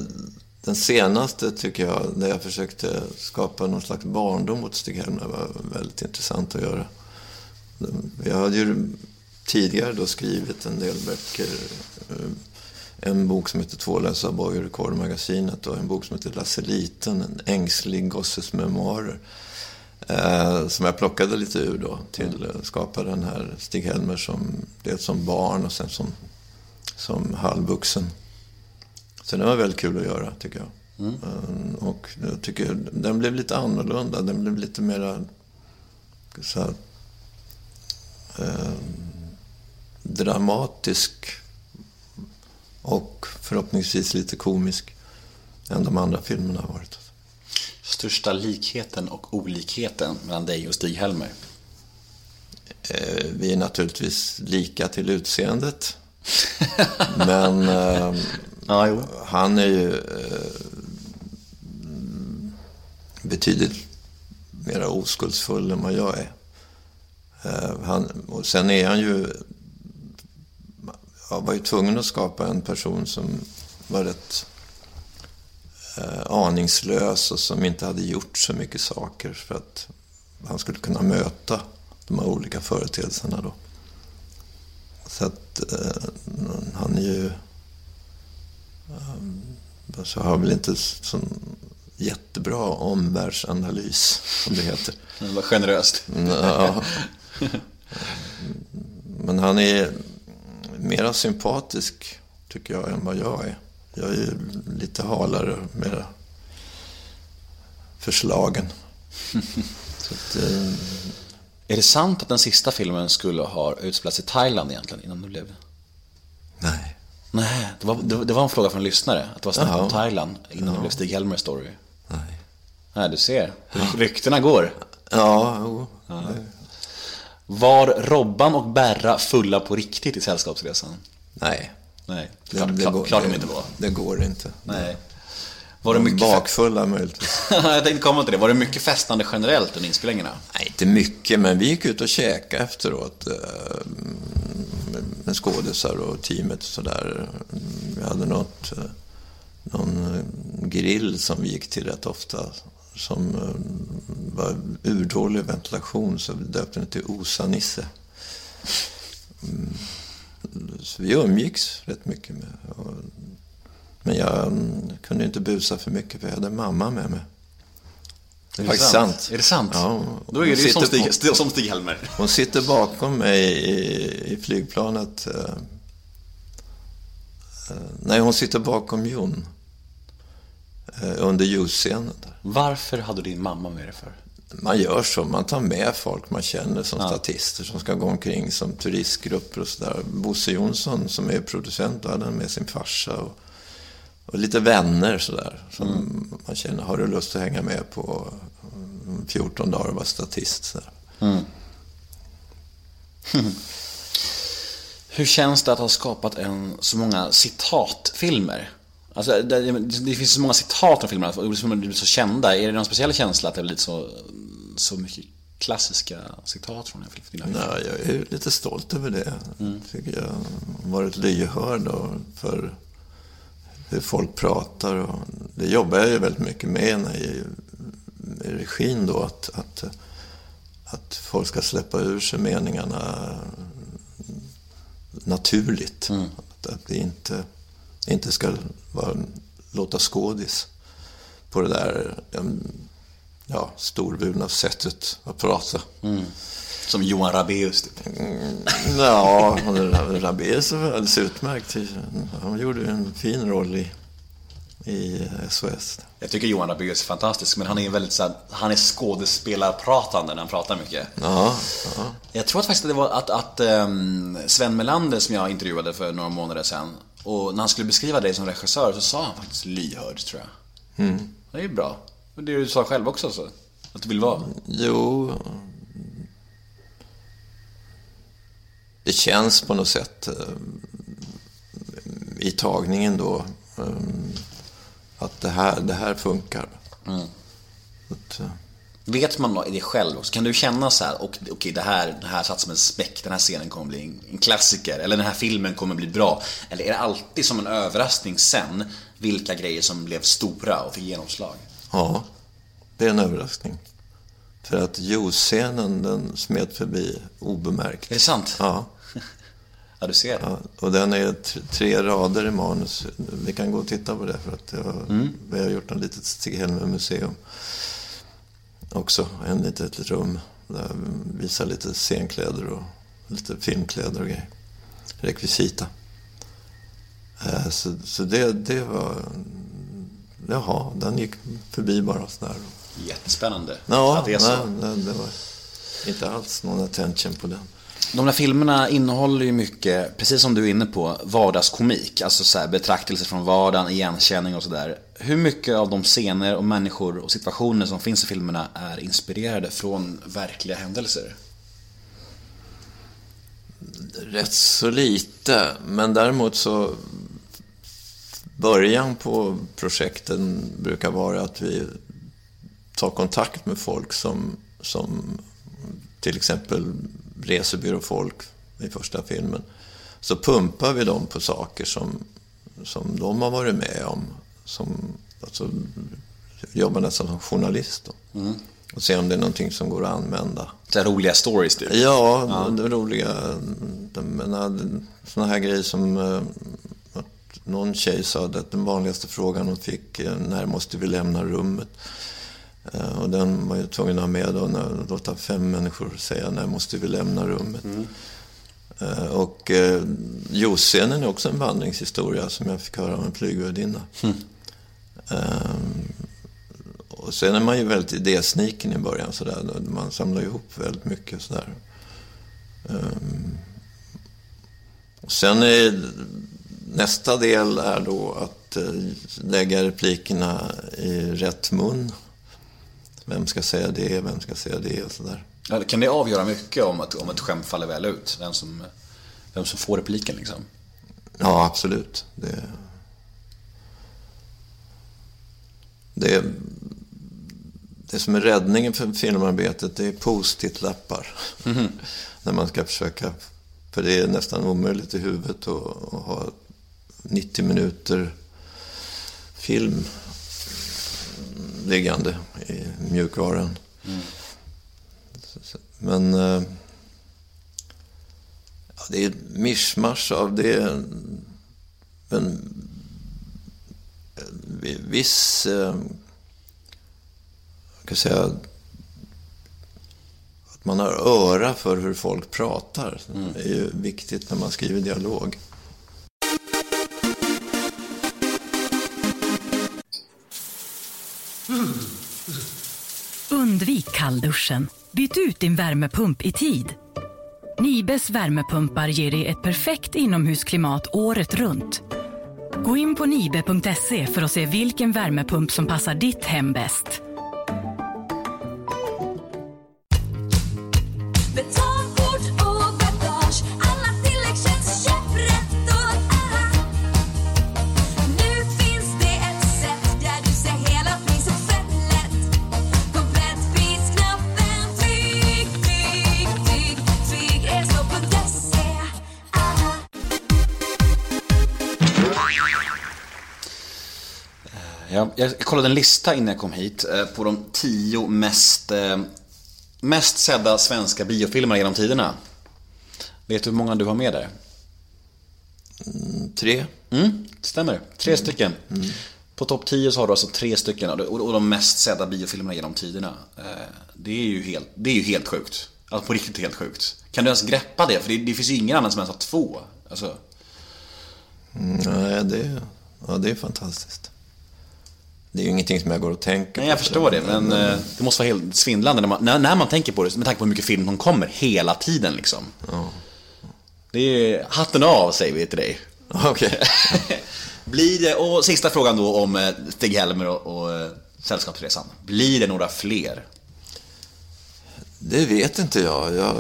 den senaste tycker jag, där jag försökte skapa någon slags barndom mot Stig-Helmer, var väldigt intressant att göra. Jag hade ju tidigare då skrivit en del böcker. Eh, En bok som heter Två lösa bojor i Korvmagasinet och en bok som heter Lasse Liten, en ängslig gosses memoarer. Eh, som jag plockade lite ur då till att skapa den här Stig-Helmer som, dels som barn och sen som som halvvuxen. Så det var väldigt kul att göra, tycker jag. Mm, Och jag tycker den blev lite annorlunda. Den blev lite mera så här, eh, dramatisk och förhoppningsvis lite komisk än de andra filmerna har varit. Största likheten och olikheten mellan dig och Stig-Helmer? Eh, vi är naturligtvis lika till utseendet. Men eh, Ja, han är ju eh, betydligt mer oskuldsfull än vad jag är. Eh, han, och sen är han ju... Jag var ju tvungen att skapa en person som var rätt aningslös och som inte hade gjort så mycket saker för att han skulle kunna möta de här olika företeelserna då. Så att eh, han är ju... Eh, så har väl inte sån jättebra omvärldsanalys, som det heter. Det var generöst. Ja. Men han är mera sympatisk, tycker jag, än vad jag är. Jag är lite halare, mera förslagen. Att, eh, Är det sant att den sista filmen skulle ha utspelats i Thailand egentligen innan det blev... nej. Nej, det var, det, det var en fråga från en lyssnare. Att det var snack om. Thailand innan det blev Stig-Helmer story. Nej. Nej, du ser. Ryktena går. Ja, jo. Var Robban och Berra fulla på riktigt i Sällskapsresan? Nej. Nej, Det, klart, det klart, går, klart de inte var. Det går inte. Nej. Var det mycket... Bakfulla möjligtvis. jag tänkte komma till det. Var det mycket festande generellt under inspelningarna? Nej, inte mycket, men vi gick ut och käkade efteråt eh, med- skådisar och teamet och sådär. Vi hade något, eh, någon grill som vi gick till rätt ofta som eh, var urdålig ventilation så vi döpte den till Osa-Nisse. Så vi umgicks rätt mycket med. och- Men jag mm, kunde inte busa för mycket för jag hade mamma med mig. Det är Är faktiskt sant. Är det sant? Ja, Då är det ju som Stig, som Stig-Helmer. Hon sitter bakom mig i, i flygplanet. Eh, eh, nej, hon sitter bakom Jon. Eh, under ljusscenen. Varför hade din mamma med dig för? Man gör så, man tar med folk man känner som Ja. statister som ska gå omkring som turistgrupper och sådär. Bosse Jonsson som är producent, då hade han med sin farsa och, och lite vänner sådär. Som Mm. man känner, har du lust att hänga med på mm, 14 dagar och vara statist? Sådär. Hur känns det att ha skapat en, så många citatfilmer? Alltså, det, det finns så många citat från filmerna, som blir så kända. Är det någon speciell känsla att det blir så, så mycket klassiska citat från filmer? Ja, jag är lite stolt över det. tycker jag har varit lyhörd för hur folk pratar. Och det jobbar jag ju väldigt mycket med när jag är i regin då. Att, att, att folk ska släppa ur sig meningarna naturligt. Att, att det inte, inte ska vara, låta skådis på det där ja, storvulna sättet att prata. Som Johan Rabaeus typ. Ja, Rabaeus var alldeles utmärkt. Han gjorde en fin roll i, i SOS. Jag tycker Johan Rabaeus är fantastisk, men han är väldigt så här, han är skådespelarpratande när han pratar mycket. Ja, ja. Jag tror att faktiskt det var att, att ehm, Sven Melander som jag intervjuade för några månader sedan och när han skulle beskriva dig som regissör så sa han faktiskt lyhörd tror jag. Det är ju bra. Och det du sa själv också så. Att du vill vara. Jo... Det känns på något sätt eh, i tagningen då eh, att det här, det här funkar. Att, eh, Vet man det själv också? Kan du känna så här, okej det här, det här satt som en späck, den här scenen kommer bli en, en klassiker, eller den här filmen kommer bli bra. Eller är det alltid som en överraskning sen, vilka grejer som blev stora och fick genomslag? Ja, det är en överraskning. För att juice-scenen, den smet förbi obemärkt. Är det sant? Ja. Ja, du ser. ja. Och den är tre rader i manus. Vi kan gå och titta på det för att det var, vi har gjort en litet Stig-Helmer-museum. Också, en litet rum där vi visar lite scenkläder och lite filmkläder och grejer. Rekvisita. Eh, Så, så det, det var... Jaha, den gick förbi bara sådär. Jättespännande. Ja, att det är så. nej, det, var inte alls någon attention på den. De där filmerna innehåller ju mycket, precis som du är inne på, vardagskomik. Alltså så här, betraktelser från vardagen, igenkänning och sådär. Hur mycket av de scener och människor och situationer som finns i filmerna är inspirerade från verkliga händelser? Rätt så lite, men däremot så början på projekten brukar vara att vi tar kontakt med folk som, som till exempel resebyråfolk i första filmen. Så pumpar vi dem på saker som, som de har varit med om. Som, alltså, jobbar nästan som journalist. Då. och se om det är någonting som går att använda. Så roliga stories typ. Ja, det roliga. Sådana här grejer som eh, någon tjej sa att den vanligaste frågan hon fick, när måste vi lämna rummet? Eh, Och den var jag tvungen att ha med då, när, låta fem människor säga när måste vi lämna rummet. Eh, Och eh, juicescenen är också en vandringshistoria som jag fick höra av en flygvärdinna. Eh, och sen är man ju väldigt idésniken i början. Så där. Man samlar ihop väldigt mycket. Så där. Ehm, och sen är nästa del är då att eh, lägga replikerna i rätt mun. Vem ska säga det, vem ska säga det och sådär. Ja, Kan det avgöra mycket om att, om ett skämt faller väl ut? Vem som, vem som får repliken liksom? Ja, absolut. Det, det, det som är räddningen för filmarbetet det är post-it-lappar. När man ska försöka, för det är nästan omöjligt i huvudet att, att ha 90 minuter film liggande i mjukvaran. Mm. Men eh, ja, det är ett mischmasch av det. Men eh, viss, eh, jag kan säga, att man har öra för hur folk pratar. Det är ju viktigt när man skriver dialog. Undvik kallduschen. Byt ut din värmepump i tid. Nibes värmepumpar ger dig ett perfekt inomhusklimat året runt. Gå in på nibe.se för att se vilken värmepump som passar ditt hem bäst. Ja, jag kollade en lista innan jag kom hit eh, på de tio mest, eh, mest sedda svenska biofilmerna genom tiderna. Vet du hur många du har med där? Tre. Mm, stämmer. Tre stycken. På topp 10 så har du alltså tre stycken och de mest sedda biofilmerna genom tiderna. Eh, Det är ju helt, det är ju helt sjukt. Alltså på riktigt helt sjukt. Kan du ens greppa det? För det, det finns ju ingen annan som ens har två. Alltså, Nej, det, ja, det är fantastiskt. Det är ju ingenting som jag går och tänker nej, jag på. förstår det, men eh, det måste vara helt svindlande när man, när, när man tänker på det, med tanke på hur mycket film som kommer hela tiden liksom. Det är hatten av säger vi till dig. Okej. Blir det, och sista frågan då om eh, Stig-Helmer och, och eh, Sällskapsresan. Blir det några fler? Det vet inte jag. jag.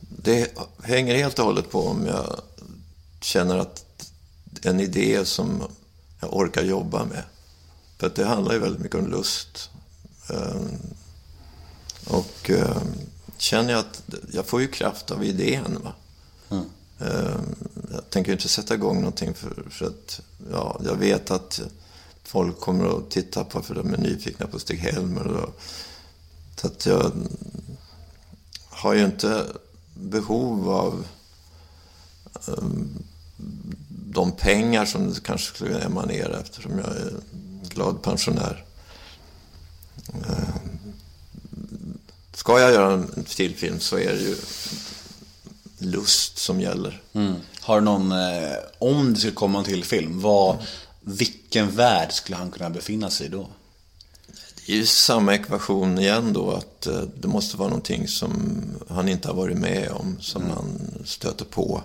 Det hänger helt och hållet på om jag känner att en idé som jag orkar jobba med. För att det handlar ju väldigt mycket om lust. Ehm, Och ehm, känner jag att jag får ju kraft av idén. Va? Ehm, Jag tänker inte sätta igång någonting för, för att ja, jag vet att folk kommer att titta på för de är nyfikna på Stig-Helmer. Så att jag har ju inte behov av de pengar som det kanske skulle emanera eftersom jag är glad pensionär. Ehm, Ska jag göra en till film så är det ju lust som gäller. Har du någon, eh, om det skulle komma en till film, vad, vilken värld skulle han kunna befinna sig i då? Det är ju samma ekvation igen då, att eh, det måste vara någonting som han inte har varit med om, som han stöter på.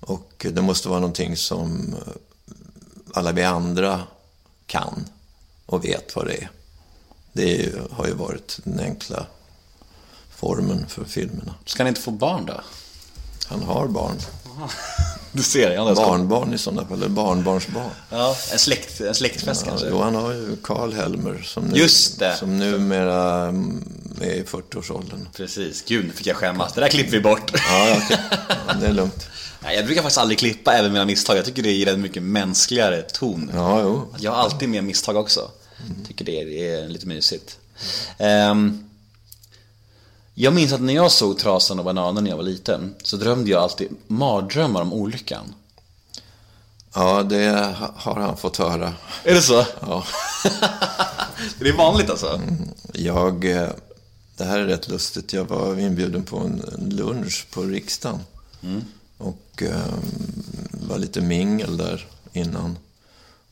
Och det måste vara någonting som eh, alla vi andra kan och vet vad det är. Det har ju varit den enkla formen för filmerna. Ska han inte få barn då? Han har barn. Du ser, jag Barnbarn i sådana fall, eller barnbarnsbarn. Ja, en, släkt, en släktfest Ja, kanske? jo, han har ju Karl Helmer som, nu, Just det. som numera är i 40-årsåldern. Precis, gud nu fick jag skämmas. Det där klipper vi bort. Ja, okej. ja, det är lugnt. Jag brukar faktiskt aldrig klippa även mina misstag. Jag tycker det ger en mycket mänskligare ton. Ja, jo. Jag har alltid med misstag också. tycker det är, det är lite mysigt. Ehm, jag minns att när jag såg Trasan och bananen när jag var liten så drömde jag alltid mardrömmar om olyckan. Ja, det ha- har han fått höra. Är det så? Ja. det är vanligt alltså? Jag, eh, det här är rätt lustigt. Jag var inbjuden på en lunch på riksdagen. Och eh, var lite mingel där innan.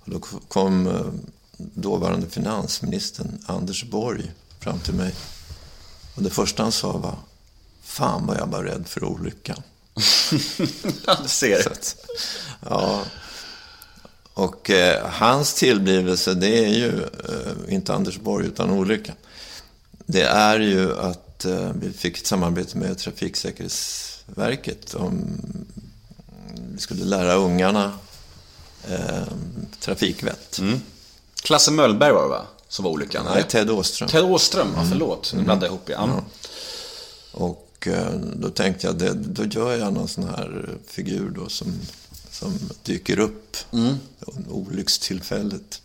Och då kom eh, dåvarande finansministern Anders Borg fram till mig. Och det första han sa var Fan vad jag var rädd för olyckan. Du ser. Så att, ja. Och eh, hans tillblivelse, det är ju eh, inte Anders Borg utan olyckan. Det är ju att eh, vi fick ett samarbete med Trafiksäkerhetsverket om vi skulle lära ungarna eh, trafikvett. Klasse Möllberg var det va? Som var olyckan? Nej? Ted Åström. Ted Åström, ja, förlåt. Nu blandade jag ihop ja. Och eh, då tänkte jag, det, då gör jag någon sån här figur då som, som dyker upp. Mm. Olyckstillfället.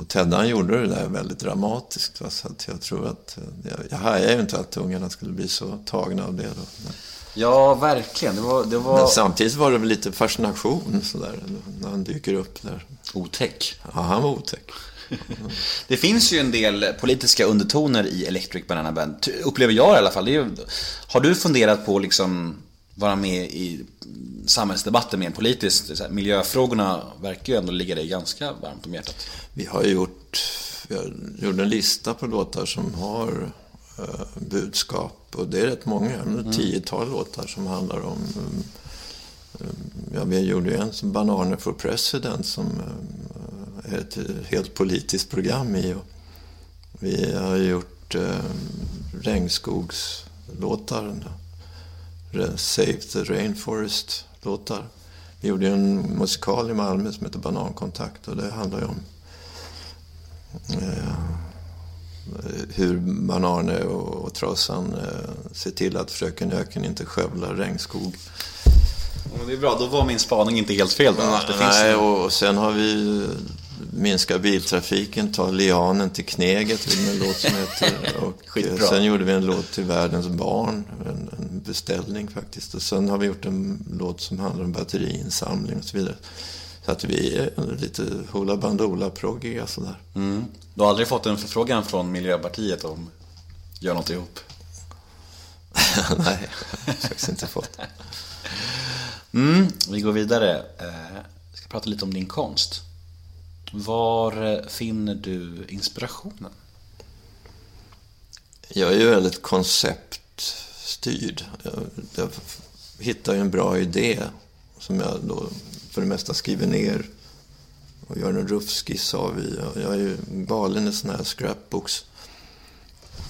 Och Ted han gjorde det där väldigt dramatiskt. Va? Så att jag tror att, eh, jag, jag hajade ju inte att ungarna skulle bli så tagna av det då. Men, Ja, verkligen. Det var, det var men samtidigt var det väl lite fascination sådär, när han dyker upp där. otäck. Ja, han var otäck. Det finns ju en del politiska undertoner i Electric Banana Band, upplever jag i alla fall. Ju, har du funderat på att liksom vara med i samhällsdebatten mer politiskt? Här, miljöfrågorna verkar ju ändå ligga dig ganska varmt om hjärtat. Vi har gjort, vi har gjort en lista på låtar som har eh, budskap. Och det är rätt många, mm. tiotal låtar som handlar om... Um, ja, vi gjorde ju en som Bananer for President som eh, ett helt politiskt program i. Och vi har gjort eh, regnskogslåtar. Re- Save the Rainforest-låtar. Vi gjorde en musikal i Malmö som heter Banankontakt och det handlar ju om eh, hur Banane och, och Trasan eh, ser till att Fröken Öken inte skövlar regnskog. Det är bra, då var min spaning inte helt fel då. Nej, och, och sen har vi minska biltrafiken, ta lianen till Kneget, en låt som heter. Och Skitbra. sen gjorde vi en låt till Världens barn, en, en beställning faktiskt. Och sen har vi gjort en låt som handlar om batteriinsamling och så vidare. Så att vi är lite hoola bandoola proggiga sådär. Mm. Du har aldrig fått en förfrågan från Miljöpartiet om gör något ihop? Nej, jag har faktiskt inte fått. Mm, vi går vidare. Eh, Jag ska prata lite om din konst. Var finner du inspirationen? Jag är ju väldigt konceptstyrd. Jag, jag hittar ju en bra idé som jag då för det mesta skriver ner och gör en ruffskiss av i. Jag är ju galen i såna här scrapbooks.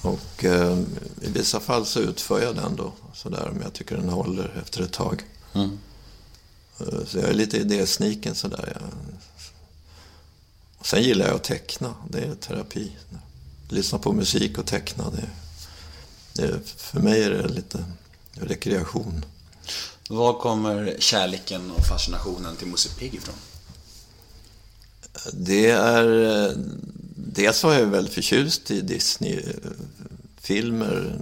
Och eh, i vissa fall så utför jag den då sådär om jag tycker den håller efter ett tag. Eh, Så jag är lite idésniken sådär. Jag... Sen gillar jag att teckna. Det är terapi. Lyssna på musik och teckna. Det, det, för mig är det lite rekreation. Var kommer kärleken och fascinationen till Musse Pigg ifrån? Det är... Dels var jag väldigt förtjust i Disney-filmer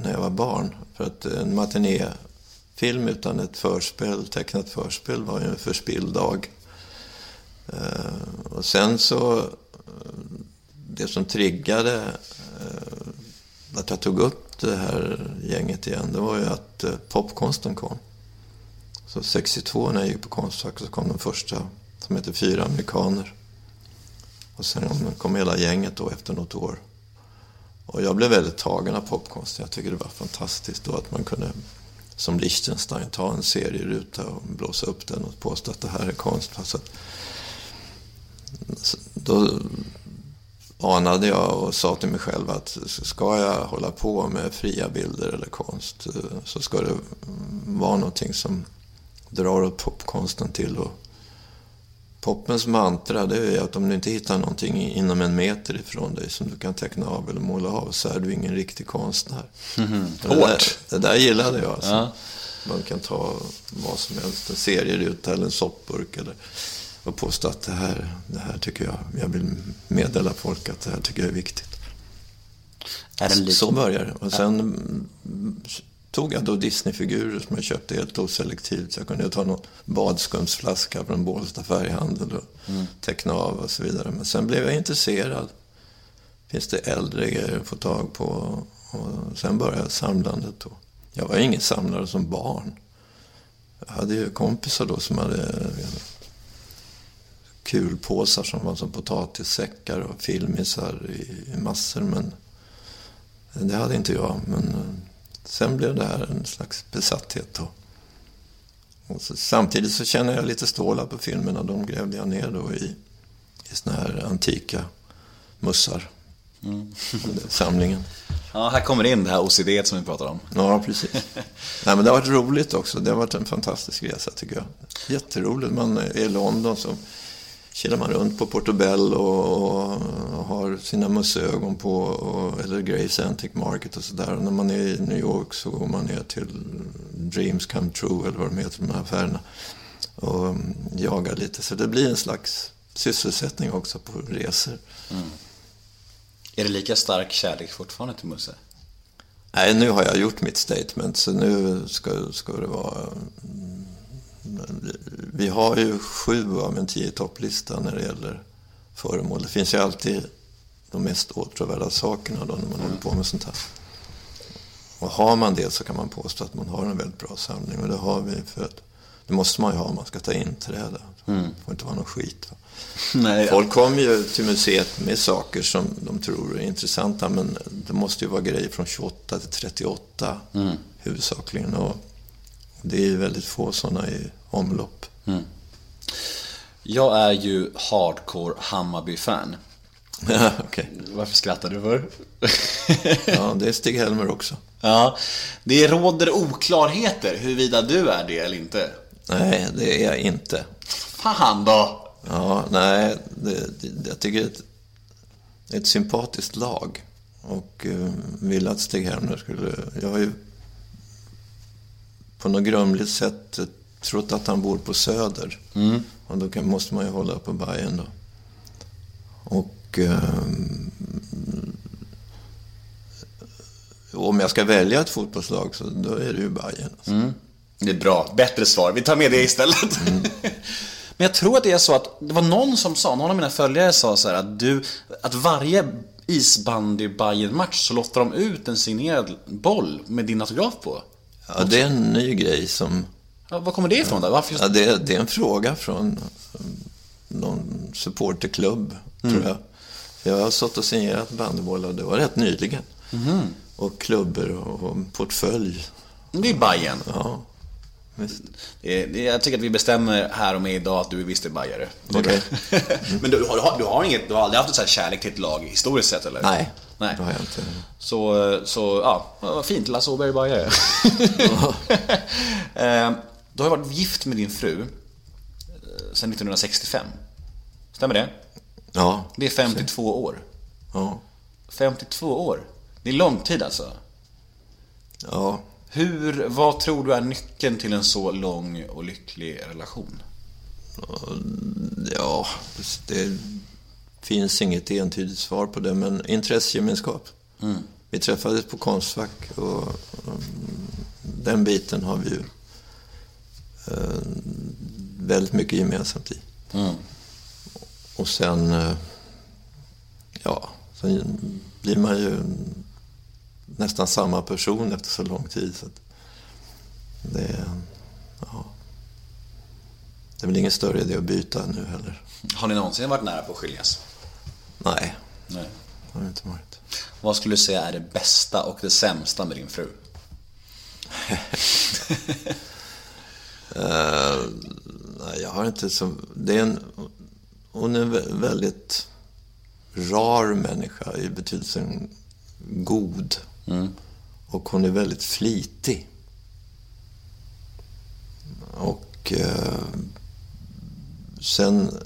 när jag var barn. För att en matinéfilm utan ett förspel, tecknat förspel var ju en förspilld dag. Eh, och sen så... Eh, det som triggade eh, att jag tog upp det här gänget igen, det var ju att popkonsten kom. Så 62 när jag gick på Konstfack så kom den första som heter Fyra amerikaner. Och sen kom hela gänget då efter något år. Och jag blev väldigt tagen av popkonsten. Jag tycker det var fantastiskt då att man kunde som Liechtenstein ta en serieruta och blåsa upp den och påstå att det här är konst. Så att, då anade jag och sa till mig själv att ska jag hålla på med fria bilder eller konst så ska det vara någonting som drar åt popkonsten till. Och Poppens mantra det är att om du inte hittar någonting inom en meter ifrån dig som du kan teckna av eller måla av så är du ingen riktig konstnär. Och Det där, Hårt. det där gillade jag. Alltså. Ja. Man kan ta vad som helst, en serieruta eller en soppburk. Eller, och påstå att det här, det här tycker jag, jag vill meddela folk att det här tycker jag är viktigt. Är lik... Så började det. Och sen mm, tog jag då Disney-figurer som jag köpte helt oselektivt. Så jag kunde ta någon badskumsflaska från Bålsta färghandel och teckna av och så vidare. Men sen blev jag intresserad. Finns det äldre grejer att få tag på? Och sen började samlandet då. Jag var ingen samlare som barn. Jag hade ju kompisar då som hade kulpåsar som var som potatissäckar och filmisar i, massor. Men det hade inte jag. Men eh, sen blev det här en slags besatthet. Då. Och så, samtidigt så känner jag lite stålar på filmerna. De grävde jag ner då i, i såna här antika mussar. Samlingen. Ja, här kommer det in det här OCD som vi pratar om. Ja, precis. Nej, men det har varit roligt också. Det har varit en fantastisk resa tycker jag. Jätteroligt. Man är i London så kilar man runt på Portobello och, och har sina musseögon på, och, eller Grace Antique Market och sådär. Och när man är i New York så går man ner till Dreams Come True eller vad de heter, de här affärerna. Och mm, jagar lite. Så det blir en slags sysselsättning också på resor. Är det lika stark kärlek fortfarande till Musse? Nej, nu har jag gjort mitt statement, så nu ska, ska det vara... mm, Vi har ju sju av en tio topplista när det gäller föremål. Det finns ju alltid de mest åtråvärda sakerna då när man håller på med sånt här. Och har man det så kan man påstå att man har en väldigt bra samling. Och det har vi för att det måste man ju ha om man ska ta inträde. Det får inte vara någon skit. Nej, Folk kommer ju till museet med saker som de tror är intressanta men det måste ju vara grejer från 28 till 38 huvudsakligen. Och det är ju väldigt få sådana i omlopp. Jag är ju hardcore Hammarby-fan. Okej. Varför skrattar du för? Ja, det är Stig-Helmer också. ja, det råder oklarheter huruvida du är det eller inte. Nej, det är jag inte. Fan då! Ja, nej, det, det, jag tycker det är ett, sympatiskt lag. Och eh, vill att Stig-Helmer skulle... Jag har ju på något grumligt sätt eh, trott att han bor på Söder. Och då kan, måste man ju hålla på Bajen då. Och... ehm, om jag ska välja ett fotbollslag så då är det ju Bajen. Alltså. Det är bra, bättre svar. Vi tar med det istället. Men jag tror att det är så att det var någon som sa, någon av mina följare sa så här att du, att varje isbandy bayern match så lottar de ut en signerad boll med din autograf på. Ja, det är en ny grej som... Ja, var kommer det ifrån då? Varför just... Ja, det, det är en fråga från någon supporterklubb, tror jag. Jag har stått och signerat bandybollar, det var rätt nyligen. Och klubbor och, portfölj. Det är Bayern. Ja, visst. Jag tycker att vi bestämmer här och med idag att du är visst är bajare. Okej. Men du, har, du, har, du, har inget, du har aldrig haft en kärlek till ett lag historiskt sett eller? Nej, Nej. det har jag inte. Så, så ja, vad fint. Lasse Åberg är bajare. Eh, Du har ju varit gift med din fru eh, sedan 1965. Stämmer det? Ja, Det är 52 år. ja, 52 år. Det är lång tid alltså. ja. Hur, vad tror du är nyckeln till en så lång och lycklig relation? Ja, det finns inget entydigt svar på det, men intressegemenskap. Vi träffades på Konstfack och den biten har vi ju eh, väldigt mycket gemensamt i. Och sen, eh, ja, sen blir man ju nästan samma person efter så lång tid. Så att det, ja, det är väl ingen större idé att byta nu heller. Har ni någonsin varit nära på att skiljas? Nej, Nej. det har inte varit. Vad skulle du säga är det bästa och det sämsta med din fru? Nej, jag har inte så... Det är en, hon är en vä- väldigt rar människa i betydelsen god. Och hon är väldigt flitig. Och eh, sen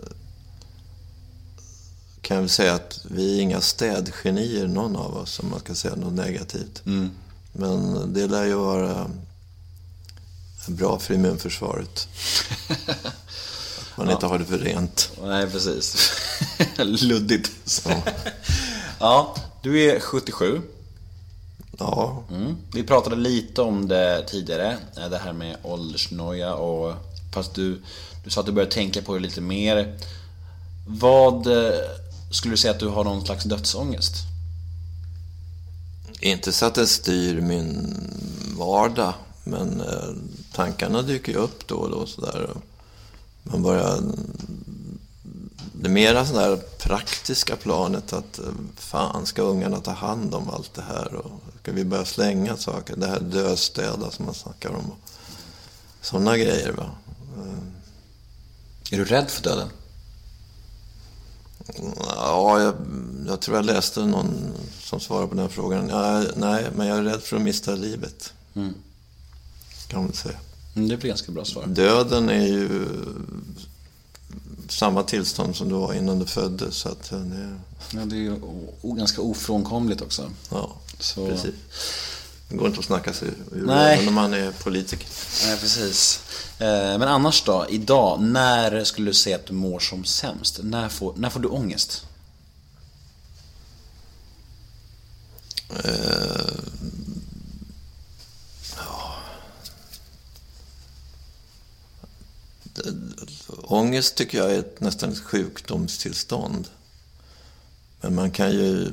kan jag väl säga att vi är inga städgenier någon av oss, om man ska säga något negativt. Men det lär ju vara bra för immunförsvaret. man inte har det för rent. Nej, precis. Luddigt. ja, du är 77. Ja, Mm. Vi pratade lite om det tidigare, eh, det här med åldersnoja och fast du, du sa att du började tänka på det lite mer. Vad eh, skulle du säga att du har någon slags dödsångest? inte så att det styr min vardag, men eh, tankarna dyker ju upp då och då. Så där. Man börjar... Det mera sådär praktiska planet att eh, fan, ska ungarna ta hand om allt det här? Och ska vi börja slänga saker? Det här döstäda som man snackar om. Sådana grejer. Va? Är du rädd för döden? Ja, jag, jag tror jag läste någon som svarade på den frågan. Ja, nej, men jag är rädd för att mista livet. Kan man säga. Mm, Det blir ganska bra svar. Döden är ju samma tillstånd som du var innan du föddes. Så att det, Ja, det är ju ganska ofrånkomligt också. ja, Så- precis. Det går inte att snacka sig ur Nej. om man är politiker. Nej, precis. Eh, Men annars då, idag, när skulle du säga att du mår som sämst? När får, när får du ångest? Eh, Ångest tycker jag är ett, nästan ett sjukdomstillstånd. Men man kan ju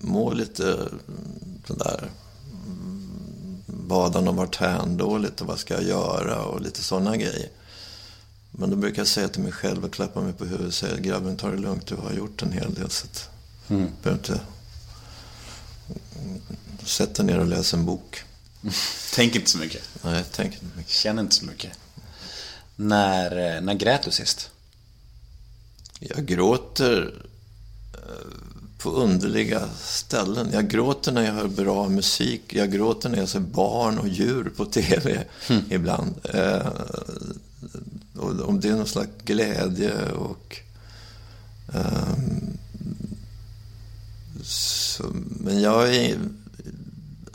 må lite sådär vadan och varthän dåligt och vad ska jag göra och lite sådana grejer. Men då brukar jag säga till mig själv och klappa mig på huvudet och säga grabben ta det lugnt, du har gjort en hel del. Så att, Mm. behöver inte Sätt dig ner och läs en bok. Tänk inte så mycket. Nej, tänk inte mycket. Känn inte så mycket. När, eh, när grät du sist? Jag gråter eh, på underliga ställen. Jag gråter när jag hör bra musik. Jag gråter när jag ser barn och djur på TV ibland. Eh, om det är någon slags glädje och... ehm, så, men jag är,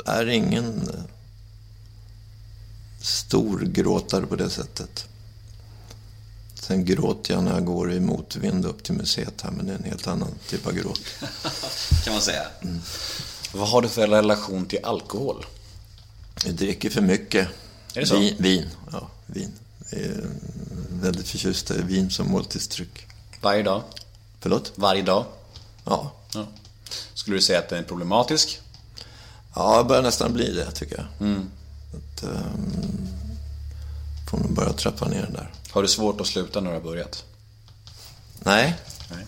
är ingen eh, stor gråtare på det sättet. Sen gråter jag när jag går i motvind upp till museet här, men det är en helt annan typ av gråt. Kan man säga. Vad har du för relation till alkohol? Jag dricker för mycket. Är det så? Vin, vin. Ja, vin. Jag är väldigt förtjust i vin som måltidsdryck. Varje dag? Förlåt? Varje dag? Ja. Ja. Skulle du säga att den är problematisk? Ja, jag börjar nästan bli det, tycker jag. Att, um, får nog börja trappa ner den där. Har du svårt att sluta när du har börjat? Nej, Nej.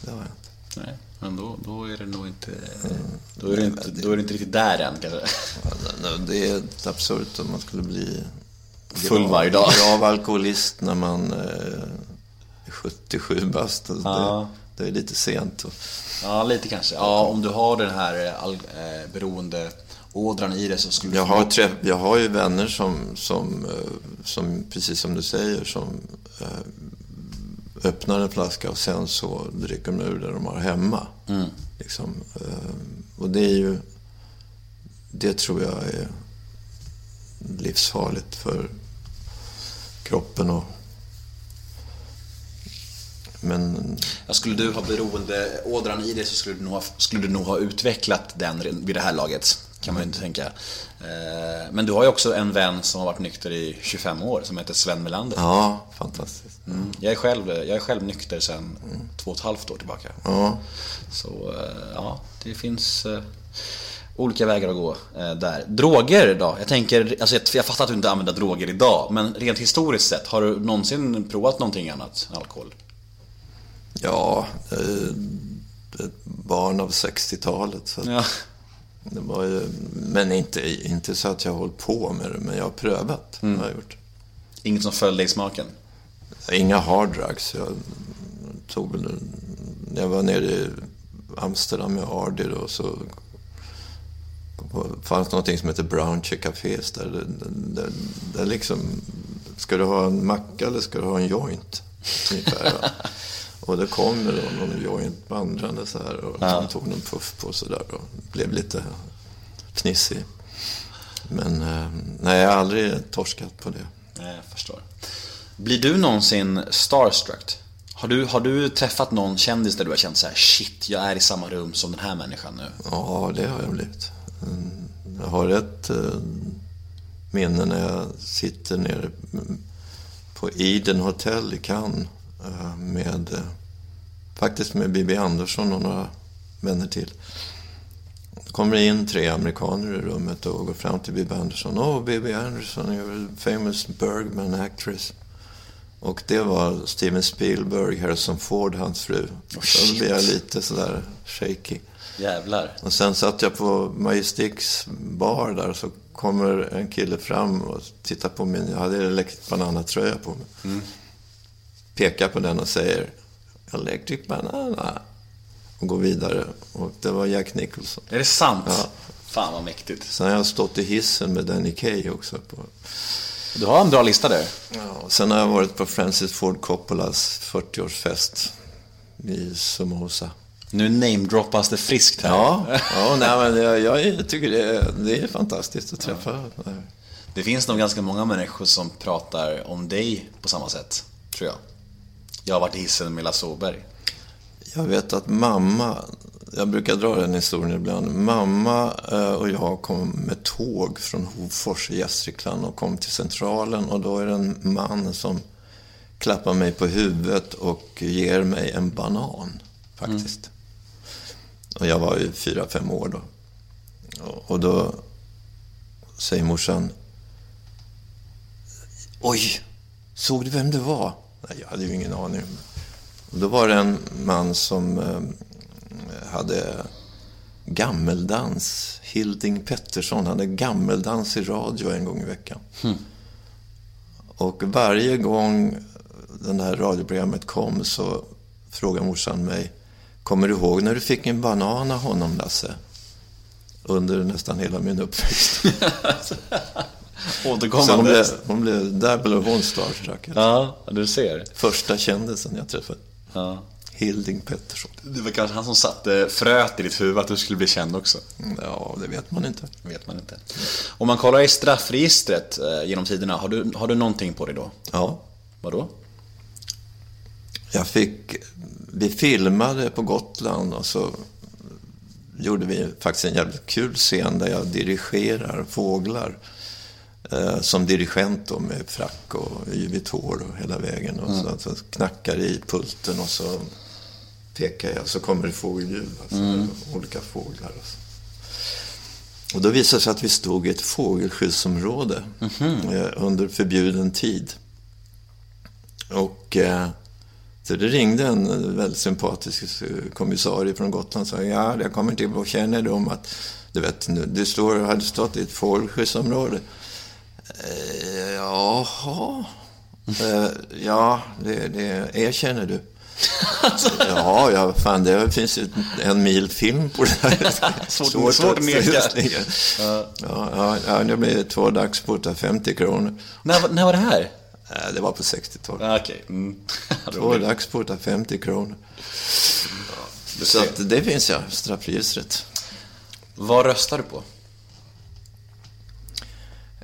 det har jag inte. Nej, men då, då är det nog inte... Då är det inte, då är det inte riktigt där än kanske. Det- är absurt om man skulle bli Full varje dag. grav alkoholist när man eh, är 77 bast. Alltså Ja. det, det är lite sent. Ja, lite kanske. Ja, om du har den här eh, all, eh, beroendeådran i dig så skulle jag, har träff, jag har ju vänner som, som, eh, som precis som du säger, som eh, öppnar en flaska och sen så dricker de ur det de har hemma. Mm. Liksom, eh, och det är ju, det tror jag är livsfarligt för kroppen och men Ja, skulle du ha beroendeådran i dig så skulle du nog ha, skulle du nog ha utvecklat den vid det här laget. Kan man ju inte tänka. Eh, Men du har ju också en vän som har varit nykter i 25 år som heter Sven Melander. ja, fantastiskt. Mm. Jag, är själv, jag är själv nykter sedan två och ett halvt år tillbaka. Ja, Så eh, ja, det finns eh, olika vägar att gå där. Droger då? Jag tänker, alltså jag, jag fattar att du inte använder droger idag, men rent historiskt sett, har du någonsin provat någonting annat än alkohol? ja ett barn av 60-talet. Så Ja. Det var ju, men inte, inte så att jag har hållit på med det, men jag har prövat. Har jag gjort. Inget som föll dig i smaken? Inga hard drugs. Jag tog jag var nere i Amsterdam med Ardir och så fanns någonting som heter Brown Chick Cafés där. Där, där, där liksom, ska du ha en macka eller ska du ha en joint? Ungefär? Och det kom det då någon joint vandrande så här och han tog någon puff på så där och blev lite fnissig. Men eh, nej, jag har aldrig torskat på det. Nej, jag förstår. Blir du någonsin starstruck? Har du, har du träffat någon kändis där du har känt så här: shit, jag är i samma rum som den här människan nu? Ja, det har jag blivit. Mm, Jag har ett eh, minne när jag sitter nere på Eden Hotel i Cannes med, eh, faktiskt med Bibi Andersson och några vänner till. Det kommer in tre amerikaner i rummet och går fram till Bibi Andersson. Åh, oh, Bibi Andersson, you're a famous Bergman actress. Och det var Steven Spielberg, Harrison Ford, hans fru. Så då blev jag lite sådär shaky. Jävlar. Och sen satt jag på Majestics bar där så kommer en kille fram och tittar på min, jag hade Electric Banana-tröja på mig. Pekar på den och säger Electric Banana. Och går vidare. Och det var Jack Nicholson. Är det sant? Ja. Fan vad mäktigt. Sen har jag stått i hissen med Danny Kaye också. På. Du har en bra lista där. Ja, sen har jag varit på Francis Ford Coppolas 40-årsfest i Somoza. Nu namedroppas det friskt här. Ja, ja nej, men jag, jag tycker det är, det är fantastiskt att träffa. Det finns nog ganska många människor som pratar om dig på samma sätt, tror jag. Jag har varit i hissen med Lasse Åberg. Jag vet att mamma, jag brukar dra den historien ibland. Mamma eh, och jag kom med tåg från Hofors i Gästrikland och kom till Centralen och då är det en man som klappar mig på huvudet och ger mig en banan, faktiskt. Och jag var ju fyra, fem år då. Och- Och då säger morsan, Oj, såg du vem det var? Nej, jag hade ju ingen aning. Och då var det en man som eh, hade gammeldans. Hilding Pettersson hade gammeldans i radio en gång i veckan. Och varje gång det här radioprogrammet kom så frågade morsan mig Kommer du ihåg när du fick en banan av honom, Lasse? Under nästan hela min uppväxt. Så hon Återkommande. blev, hon blev, där blev hon starstruck. Ja, du ser. Första kändisen jag träffade. Ja. Hilding Pettersson. Det var kanske han som satte fröet i ditt huvud att du skulle bli känd också. Ja, det vet man inte. vet man inte. Om man kollar i straffregistret eh, genom tiderna, har du, har du någonting på dig då? Ja, Vadå? jag fick... Vi filmade på Gotland och så gjorde vi faktiskt en jävligt kul scen där jag dirigerar fåglar. Eh, som dirigent då med frack och yvigt hår och hela vägen. Och så, så knackar i pulten och så pekar jag så kommer det fågelljud. Alltså, Olika fåglar. Och, så. och då visade det sig att vi stod i ett fågelskyddsområde eh, under förbjuden tid. Och eh, så det ringde en väldigt sympatisk eh, kommissarie från Gotland och sa ja, jag kommer till vår kännedom att du vet, nu- du står, hade stått i ett fågelskyddsområde. Eh, jaha. Eh, ja, det, det erkänner du. Ja, ja, fan det finns ju en mil film på det här. Svårt- svårt att neka. Ja, ja, ja, det blev två dagsböter, 50 kronor. När, var- när var det här? Eh, Det var på 60-talet. Ah, Okej. Mm. Två dagsportar, 50 kronor. Du Så att det finns ja, straffregistret. Vad röstar du på?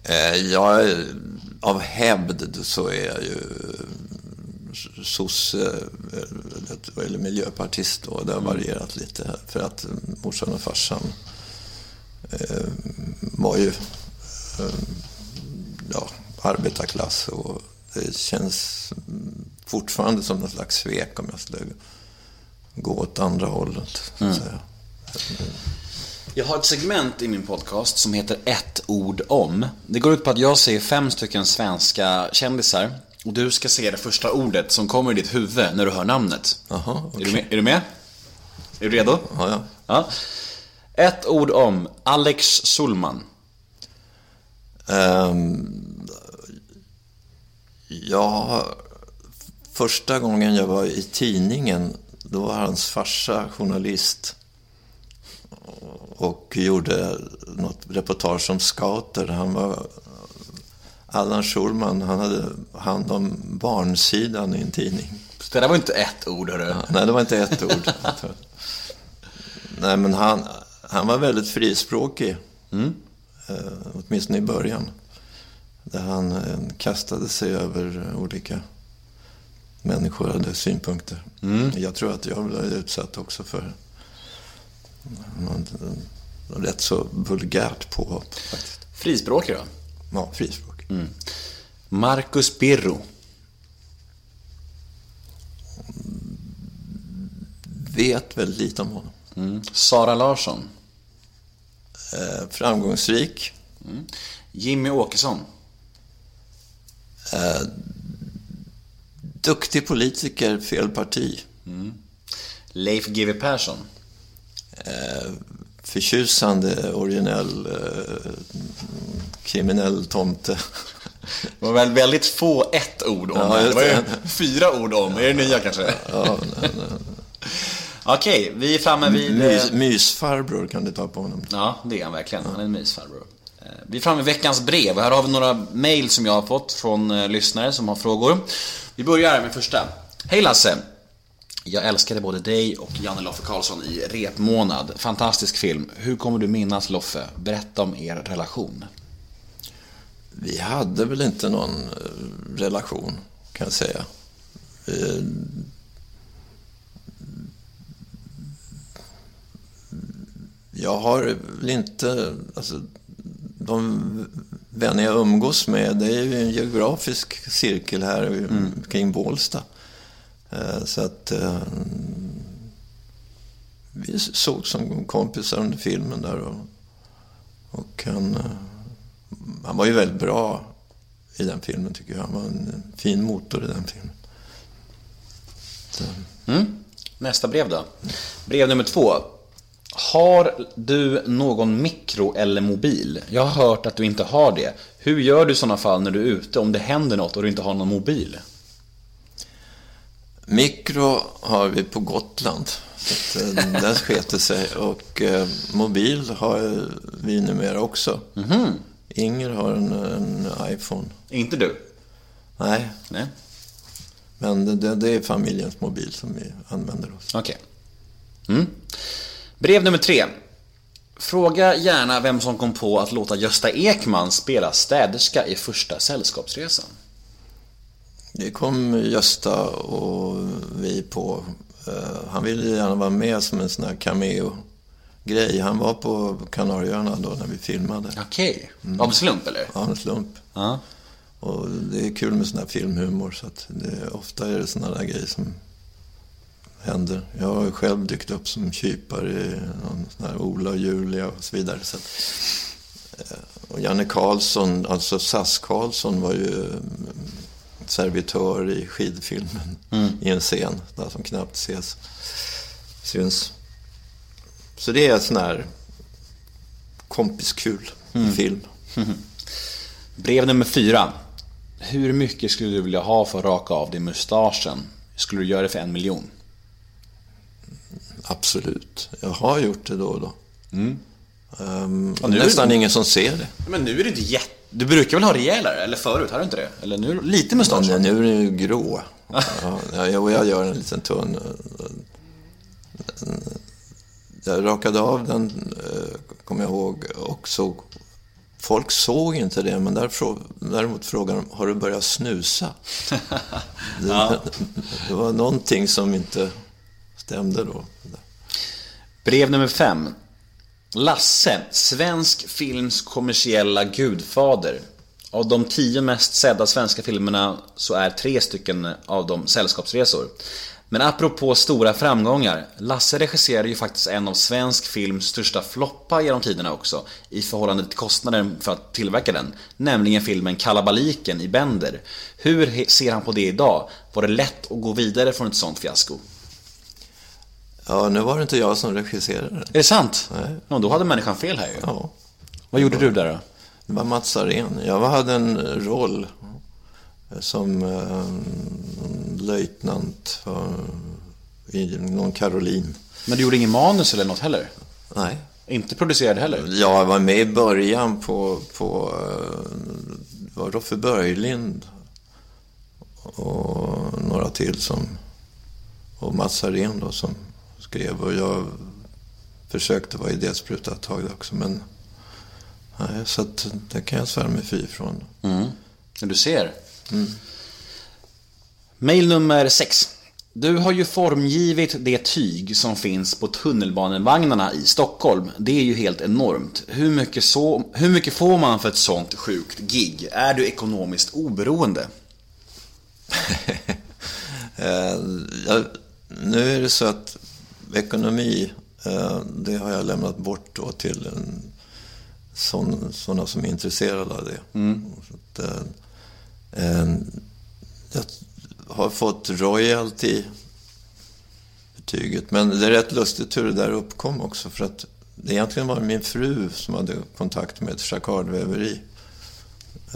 Eh, jag, av hävd så är jag ju sosse eller- eller miljöpartist och det har varierat lite här för att morsan och farsan eh, var ju eh, ja, arbetarklass och det känns fortfarande som något slags svek om jag skulle gå åt andra hållet. Så att säga. Jag har ett segment i min podcast som heter ett ord om. Det går ut på att jag säger fem stycken svenska kändisar och du ska säga det första ordet som kommer i ditt huvud när du hör namnet. Jaha, Är, okej. du med? är du med? Är du redo? Ja, ja. Ja. Ett ord om Alex Sulman. Ehm, ja, första gången jag var i tidningen, då var hans farsa journalist och gjorde något reportage om scouter. Han var Allan Schulman, han hade hand om barnsidan i en tidning. Så det där var inte ett ord, hörru. Nej, det var inte ett ord. Nej, men han, han var väldigt frispråkig. Eh, åtminstone i början. Där han eh, kastade sig över olika människor deras synpunkter. Jag tror att jag blev utsatt också för rätt så vulgärt påhopp faktiskt. Frispråkig då? Ja, frispråk. Marcus Birro. Vet väldigt lite om honom. Mm. Sara Larsson. Eh, framgångsrik. Jimmy Åkesson. Eh, duktig politiker, fel parti. Leif GW Persson. Eh, förtjusande, originell, eh, kriminell tomte. Det var väl väldigt få ett ord om Ja, det. Det var ju fyra ord om. Är det nya kanske? Ja, nej, nej. Okej, vi är framme vid... Mys, eh, mysfarbror kan du ta på honom. Ja, det är han verkligen. Han är en mysfarbror. Eh, Vi är framme vid veckans brev och här har vi några mail som jag har fått från eh, lyssnare som har frågor. Vi börjar med första. Hej Lasse! Jag älskade både dig och Janne Loffe Karlsson i Repmånad. Fantastisk film. Hur kommer du minnas Loffe? Berätta om er relation. Vi hade väl inte någon eh, relation, kan jag säga. Vi, jag har väl inte... Alltså, de vänner jag umgås med, det är ju en geografisk cirkel här kring Bålsta. Eh, så att... Eh, vi såg som kompisar under filmen där och, och han... Eh, han var ju väldigt bra i den filmen tycker jag. Han var en fin motor i den filmen. Mm. Nästa brev då. Brev nummer två. Har du någon mikro eller mobil? Jag har hört att du inte har det. Hur gör du i sådana fall när du är ute om det händer något och du inte har någon mobil? Mikro har vi på Gotland. Så eh, där sket det sig. Och eh, mobil har vi numera också. Inger har en, en iPhone. Inte du? Nej, Nej. men det, det, det är familjens mobil som vi använder oss. Okej. Mm. Brev nummer tre. Fråga gärna vem som kom på att låta Gösta Ekman spela städerska i första Sällskapsresan. Det kom Gösta och vi på. eh, han ville gärna vara med som en sån här cameo-grej. Han var på Kanarieöarna då när vi filmade. Okej. Av slump eller? Ja, en slump. Ja. Och det är kul med sån här filmhumor. Så att det, ofta är det såna där grejer som händer. Jag har själv dykt upp som kypare i någon sån här Ola och Julia och så vidare. Så att, eh, och Janne Karlsson, alltså SAS Karlsson var ju mm, servitör i skidfilmen i en scen där som knappt ses, syns. Så det är sån här kompiskul i film. Brev nummer fyra. Hur mycket skulle du vilja ha för att raka av dig mustaschen? Skulle du göra det för en miljon? Absolut. Jag har gjort det då och då. Ehm, Mm. Ja, nu är det- nästan ingen som ser det. Men nu är det inte jätte... Du brukar väl ha rejälare? Eller förut, har du inte det? Eller nu lite mustasch? Men nu är den ju grå. Ja, jag, jag gör en liten tunn. Jag rakade av den, eh, kommer jag ihåg, och såg... Folk såg inte det, men där, frå- däremot frågade de, har du börjat snusa? Det, det var någonting som inte stämde då. Brev nummer fem. Lasse, svensk films kommersiella gudfader. Av de tio mest sedda svenska filmerna så är tre stycken av dem sällskapsresor. Men apropå stora framgångar, Lasse regisserade ju faktiskt en av svensk films största floppar genom tiderna också, i förhållande till kostnaden för att tillverka den, nämligen filmen Kalabaliken i Bender. Hur ser han på det idag? Var det lätt att gå vidare från ett sånt fiasko? Ja, nu var det inte jag som regisserade. Är det sant? Nej. Ja, då hade människan fel här ju. Ja. Vad gjorde du där då? Det var Mats Arén. Jag hade en roll som eh, löjtnant i någon Karolin. Men du gjorde ingen manus eller något heller? Nej. Inte producerad heller? Jag var med i början på, på eh, var Roffe Börjlind och några till som och Mats Arén då som skrev och jag försökte vara idéspruta ett tag också men Nej, så att det kan jag svära mig fri från. Mm. Du ser. Mail nummer 6. Du har ju formgivit det tyg som finns på tunnelbanevagnarna i Stockholm. Det är ju helt enormt. Hur mycket, så, hur mycket får man för ett sånt sjukt gig? Är du ekonomiskt oberoende? Eh, jag, nu är det så att ekonomi, eh, det har jag lämnat bort då till en, sån, sådana som är intresserade av det. Så att, eh, jag har fått royalty betyget. Men det är rätt lustigt hur det där uppkom också. För att det egentligen var min fru som hade kontakt med ett jacquardväveri.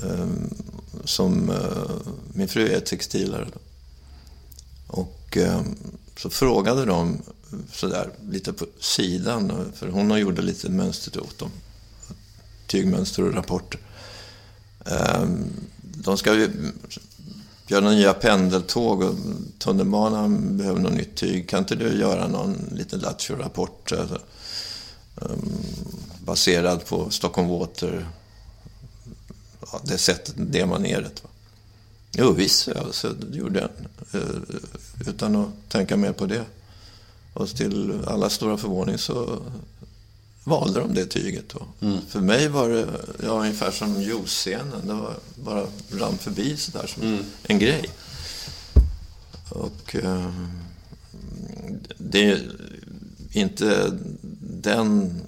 Eh, som, eh, min fru är textilare. Och eh, så frågade de sådär lite på sidan, för hon har gjort lite mönster åt dem. Tygmönster och rapporter. Ehm, de ska ju göra nya pendeltåg och tunnelbanan behöver något nytt tyg. Kan inte du göra någon liten Lattjo-rapport alltså, ehm, baserad på Stockholm Water? Ja, det sättet, det maneret. Va? Jo, visst, alltså, det gjorde jag. Ehm, utan att tänka mer på det. Och till alla stora förvåning så valde de det tyget. Då. För mig var det ja, ungefär som juice-scenen. Det var bara rann förbi sådär som en grej. Och eh, det är inte den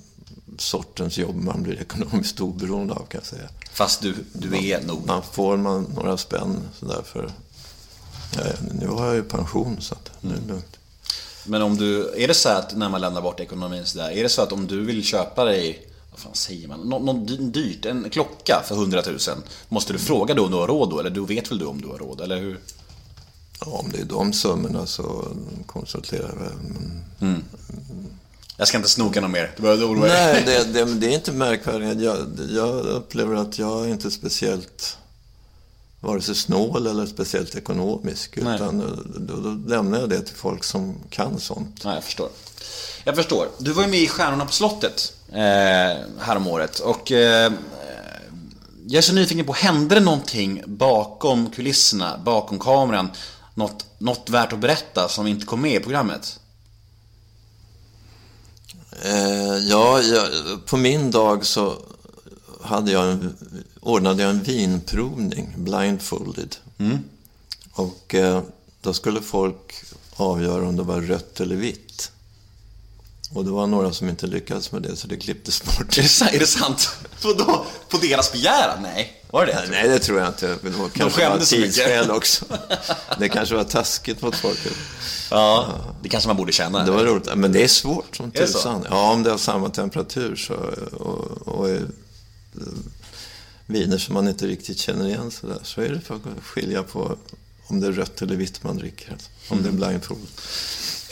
sortens jobb man blir ekonomiskt oberoende av kan jag säga. Fast du, du är nog... Man får man några spänn sådär för... Ja, nu har jag ju pension så att nu är det lugnt. Men om du, är det så att när man lämnar bort ekonomin sådär, är det så att om du vill köpa dig, vad fan säger man, Nå, något dy- dyrt, en klocka för 100 000, måste du fråga då om du har råd då? Eller du vet väl du om du har råd, eller hur? Ja, om det är de summorna så konsulterar jag. Men... Jag ska inte snoka något mer, du behöver oroa dig. Nej, det, det, det är inte märkvärdigt. Jag, jag upplever att jag är inte speciellt vare sig snål eller speciellt ekonomisk. Nej. Utan då, då lämnar jag det till folk som kan sånt. Nej, jag förstår. Jag förstår. Du var ju med i Stjärnorna på slottet eh, häromåret och eh, jag är så nyfiken på, hände det någonting bakom kulisserna, bakom kameran? Något, något värt att berätta som inte kom med i programmet? Eh, ja, jag, på min dag så hade jag en, ordnade jag en vinprovning, blindfolded. Och eh, då skulle folk avgöra om det var rött eller vitt. Och det var några som inte lyckades med det, så det klipptes bort. Är det, är det sant? Vadå? På deras begäran? Nej. Var det det? Nej, det tror jag inte. Det var kanske var så mycket. tidsskäl också. Det kanske var taskigt mot folk. Ja, det kanske man borde känna. Det var roligt. Men det är svårt som Är tusan. Ja, om det har samma temperatur så, och, och är, viner som man inte riktigt känner igen så, där, så är det för att skilja på om det är rött eller vitt man dricker. alltså. Om Mm. det är blindfold.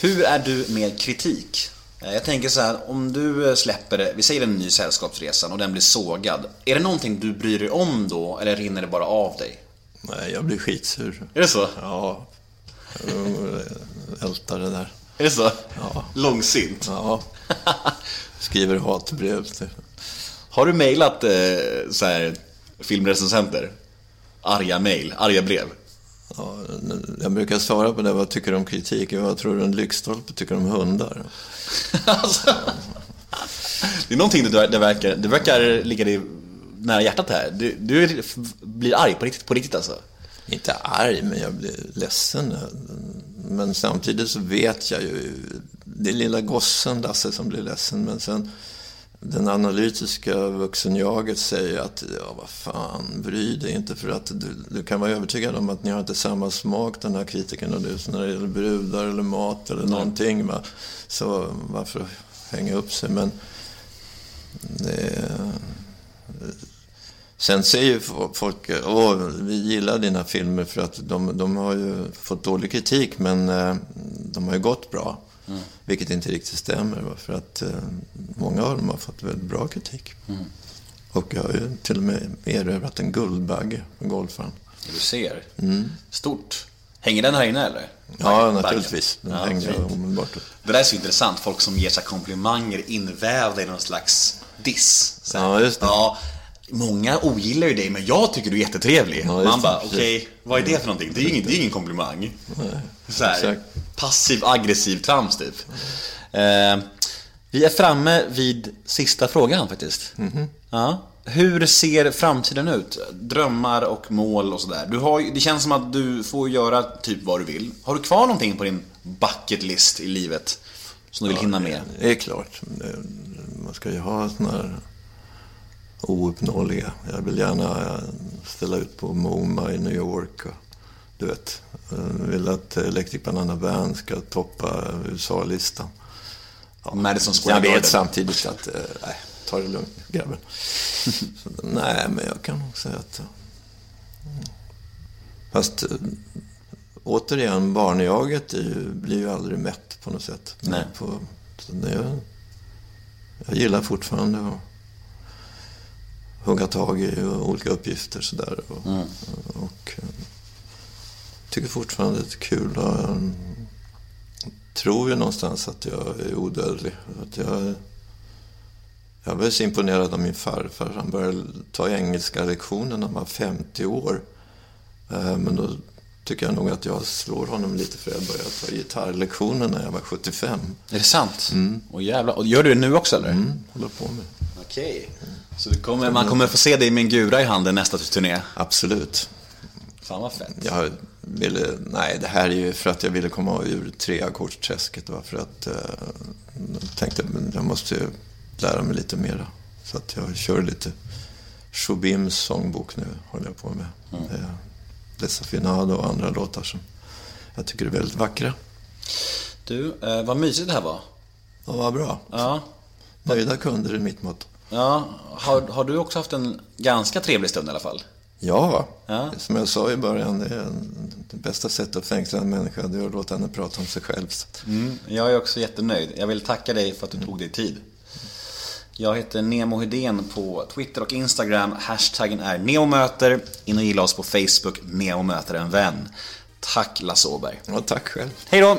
Hur är du med kritik? Eh, Jag tänker så här, om du eh, släpper, vi säger en ny Sällskapsresan och den blir sågad. Är det någonting du bryr dig om då, eller rinner det bara av dig? Nej, jag blir skitsur. Är det så? Ja, ältar det där. Är det så? Ja. Långsint. Ja. Skriver hatbrev. till- Har du mejlat eh, så här, filmrecensenter? Arga mejl, arga brev? Ja, jag brukar svara på det, vad tycker du om kritik? Vad tror du en lyktstolpe tycker om hundar? alltså, det är någonting det, det, verkar, det verkar ligga dig nära hjärtat här. Du, du blir arg på riktigt, på riktigt alltså? Inte arg, men jag blir ledsen. Men samtidigt så vet jag ju, det är lilla gossen Lasse som blir ledsen, men sen den analytiska vuxenjaget säger att ja, vad fan, bry dig inte för att du, du kan vara övertygad om att ni har inte samma smak den här kritiken och du när det gäller brudar eller mat eller någonting. Va? Så varför hänga upp sig? Men det, Sen säger ju folk åh, vi gillar dina filmer för att de, de har ju fått dålig kritik men eh, de har ju gått bra. Vilket inte riktigt stämmer för att eh, många av dem har fått väldigt bra kritik. Och jag har ju till och med erövrat en Guldbagge på Golfaren. Du ser. Stort. Hänger den här inne eller? Ja, Baggen. naturligtvis. Den Ja, hängde jag fint. omedelbart upp. Det där är så intressant, folk som ger sig komplimanger invävda i någon slags diss. Så. Ja, just det. Ja, många ogillar ju dig, men jag tycker du är jättetrevlig. Ja, Man bara, okej, vad är det för någonting? Det är ju ingen, det är ingen komplimang. Så här, exakt. Passiv aggressiv trams typ. Eh, vi är framme vid sista frågan faktiskt. Mhm. Ja. Hur ser framtiden ut? Drömmar och mål och sådär. Du har, det känns som att du får göra typ vad du vill. Har du kvar någonting på din bucket list i livet? Som du vill hinna med? Det är klart. Man ska ju ha sådana här ouppnåeliga. Jag vill gärna ställa ut på MoMA i New York. Och, du vet, jag vill att Electric Banana Band ska toppa USA-listan. Madison Square Jag vet Garden. samtidigt att, eh, nej, ta det lugnt grabben. Så, nej, men jag kan nog säga att... eh. Fast eh, återigen, barnjaget ju, blir ju aldrig mätt på något sätt. Nej. På, så det, jag gillar fortfarande att hugga tag i olika uppgifter sådär. Och, Mm. och eh, tycker fortfarande det är kul. Och, eh, tror ju någonstans att jag är odödlig. Att jag, jag var så imponerad av min farfar. Han började ta engelska lektioner när han var 50 år. Eh, Men då tycker jag nog att jag slår honom lite för jag började ta gitarrlektioner när jag var 75. Är det sant? Och jävlar. Och gör du det nu också eller? Mm, håller på med. Okej. Så du kommer, man kommer få se dig med en gura i handen nästa turné? Absolut. Fan vad fett. Jag ville, nej, det här är ju för att jag ville komma ur treackordsträsket. Det var för att eh, jag tänkte jag måste lära mig lite mera. Så att jag kör lite Shubims sångbok nu, håller jag på med. Det är Desafinado och andra låtar som jag tycker är väldigt vackra. Du, eh, vad mysigt det här var. Ja, vad bra. Ja. Nöjda kunder är mitt motto. Ja, har, har du också haft en ganska trevlig stund i alla fall? Ja, Ja. som jag sa i början, det är det bästa sättet att fängsla en människa, det är att låta henne prata om sig själv. Mm, jag är också jättenöjd. Jag vill tacka dig för att du tog dig tid. Jag heter Nemo Hedén på Twitter och Instagram. Hashtaggen är neomöter. In och gilla oss på Facebook, Nemo möter en vän. Tack Lasse Åberg. Ja, tack själv. Hej då!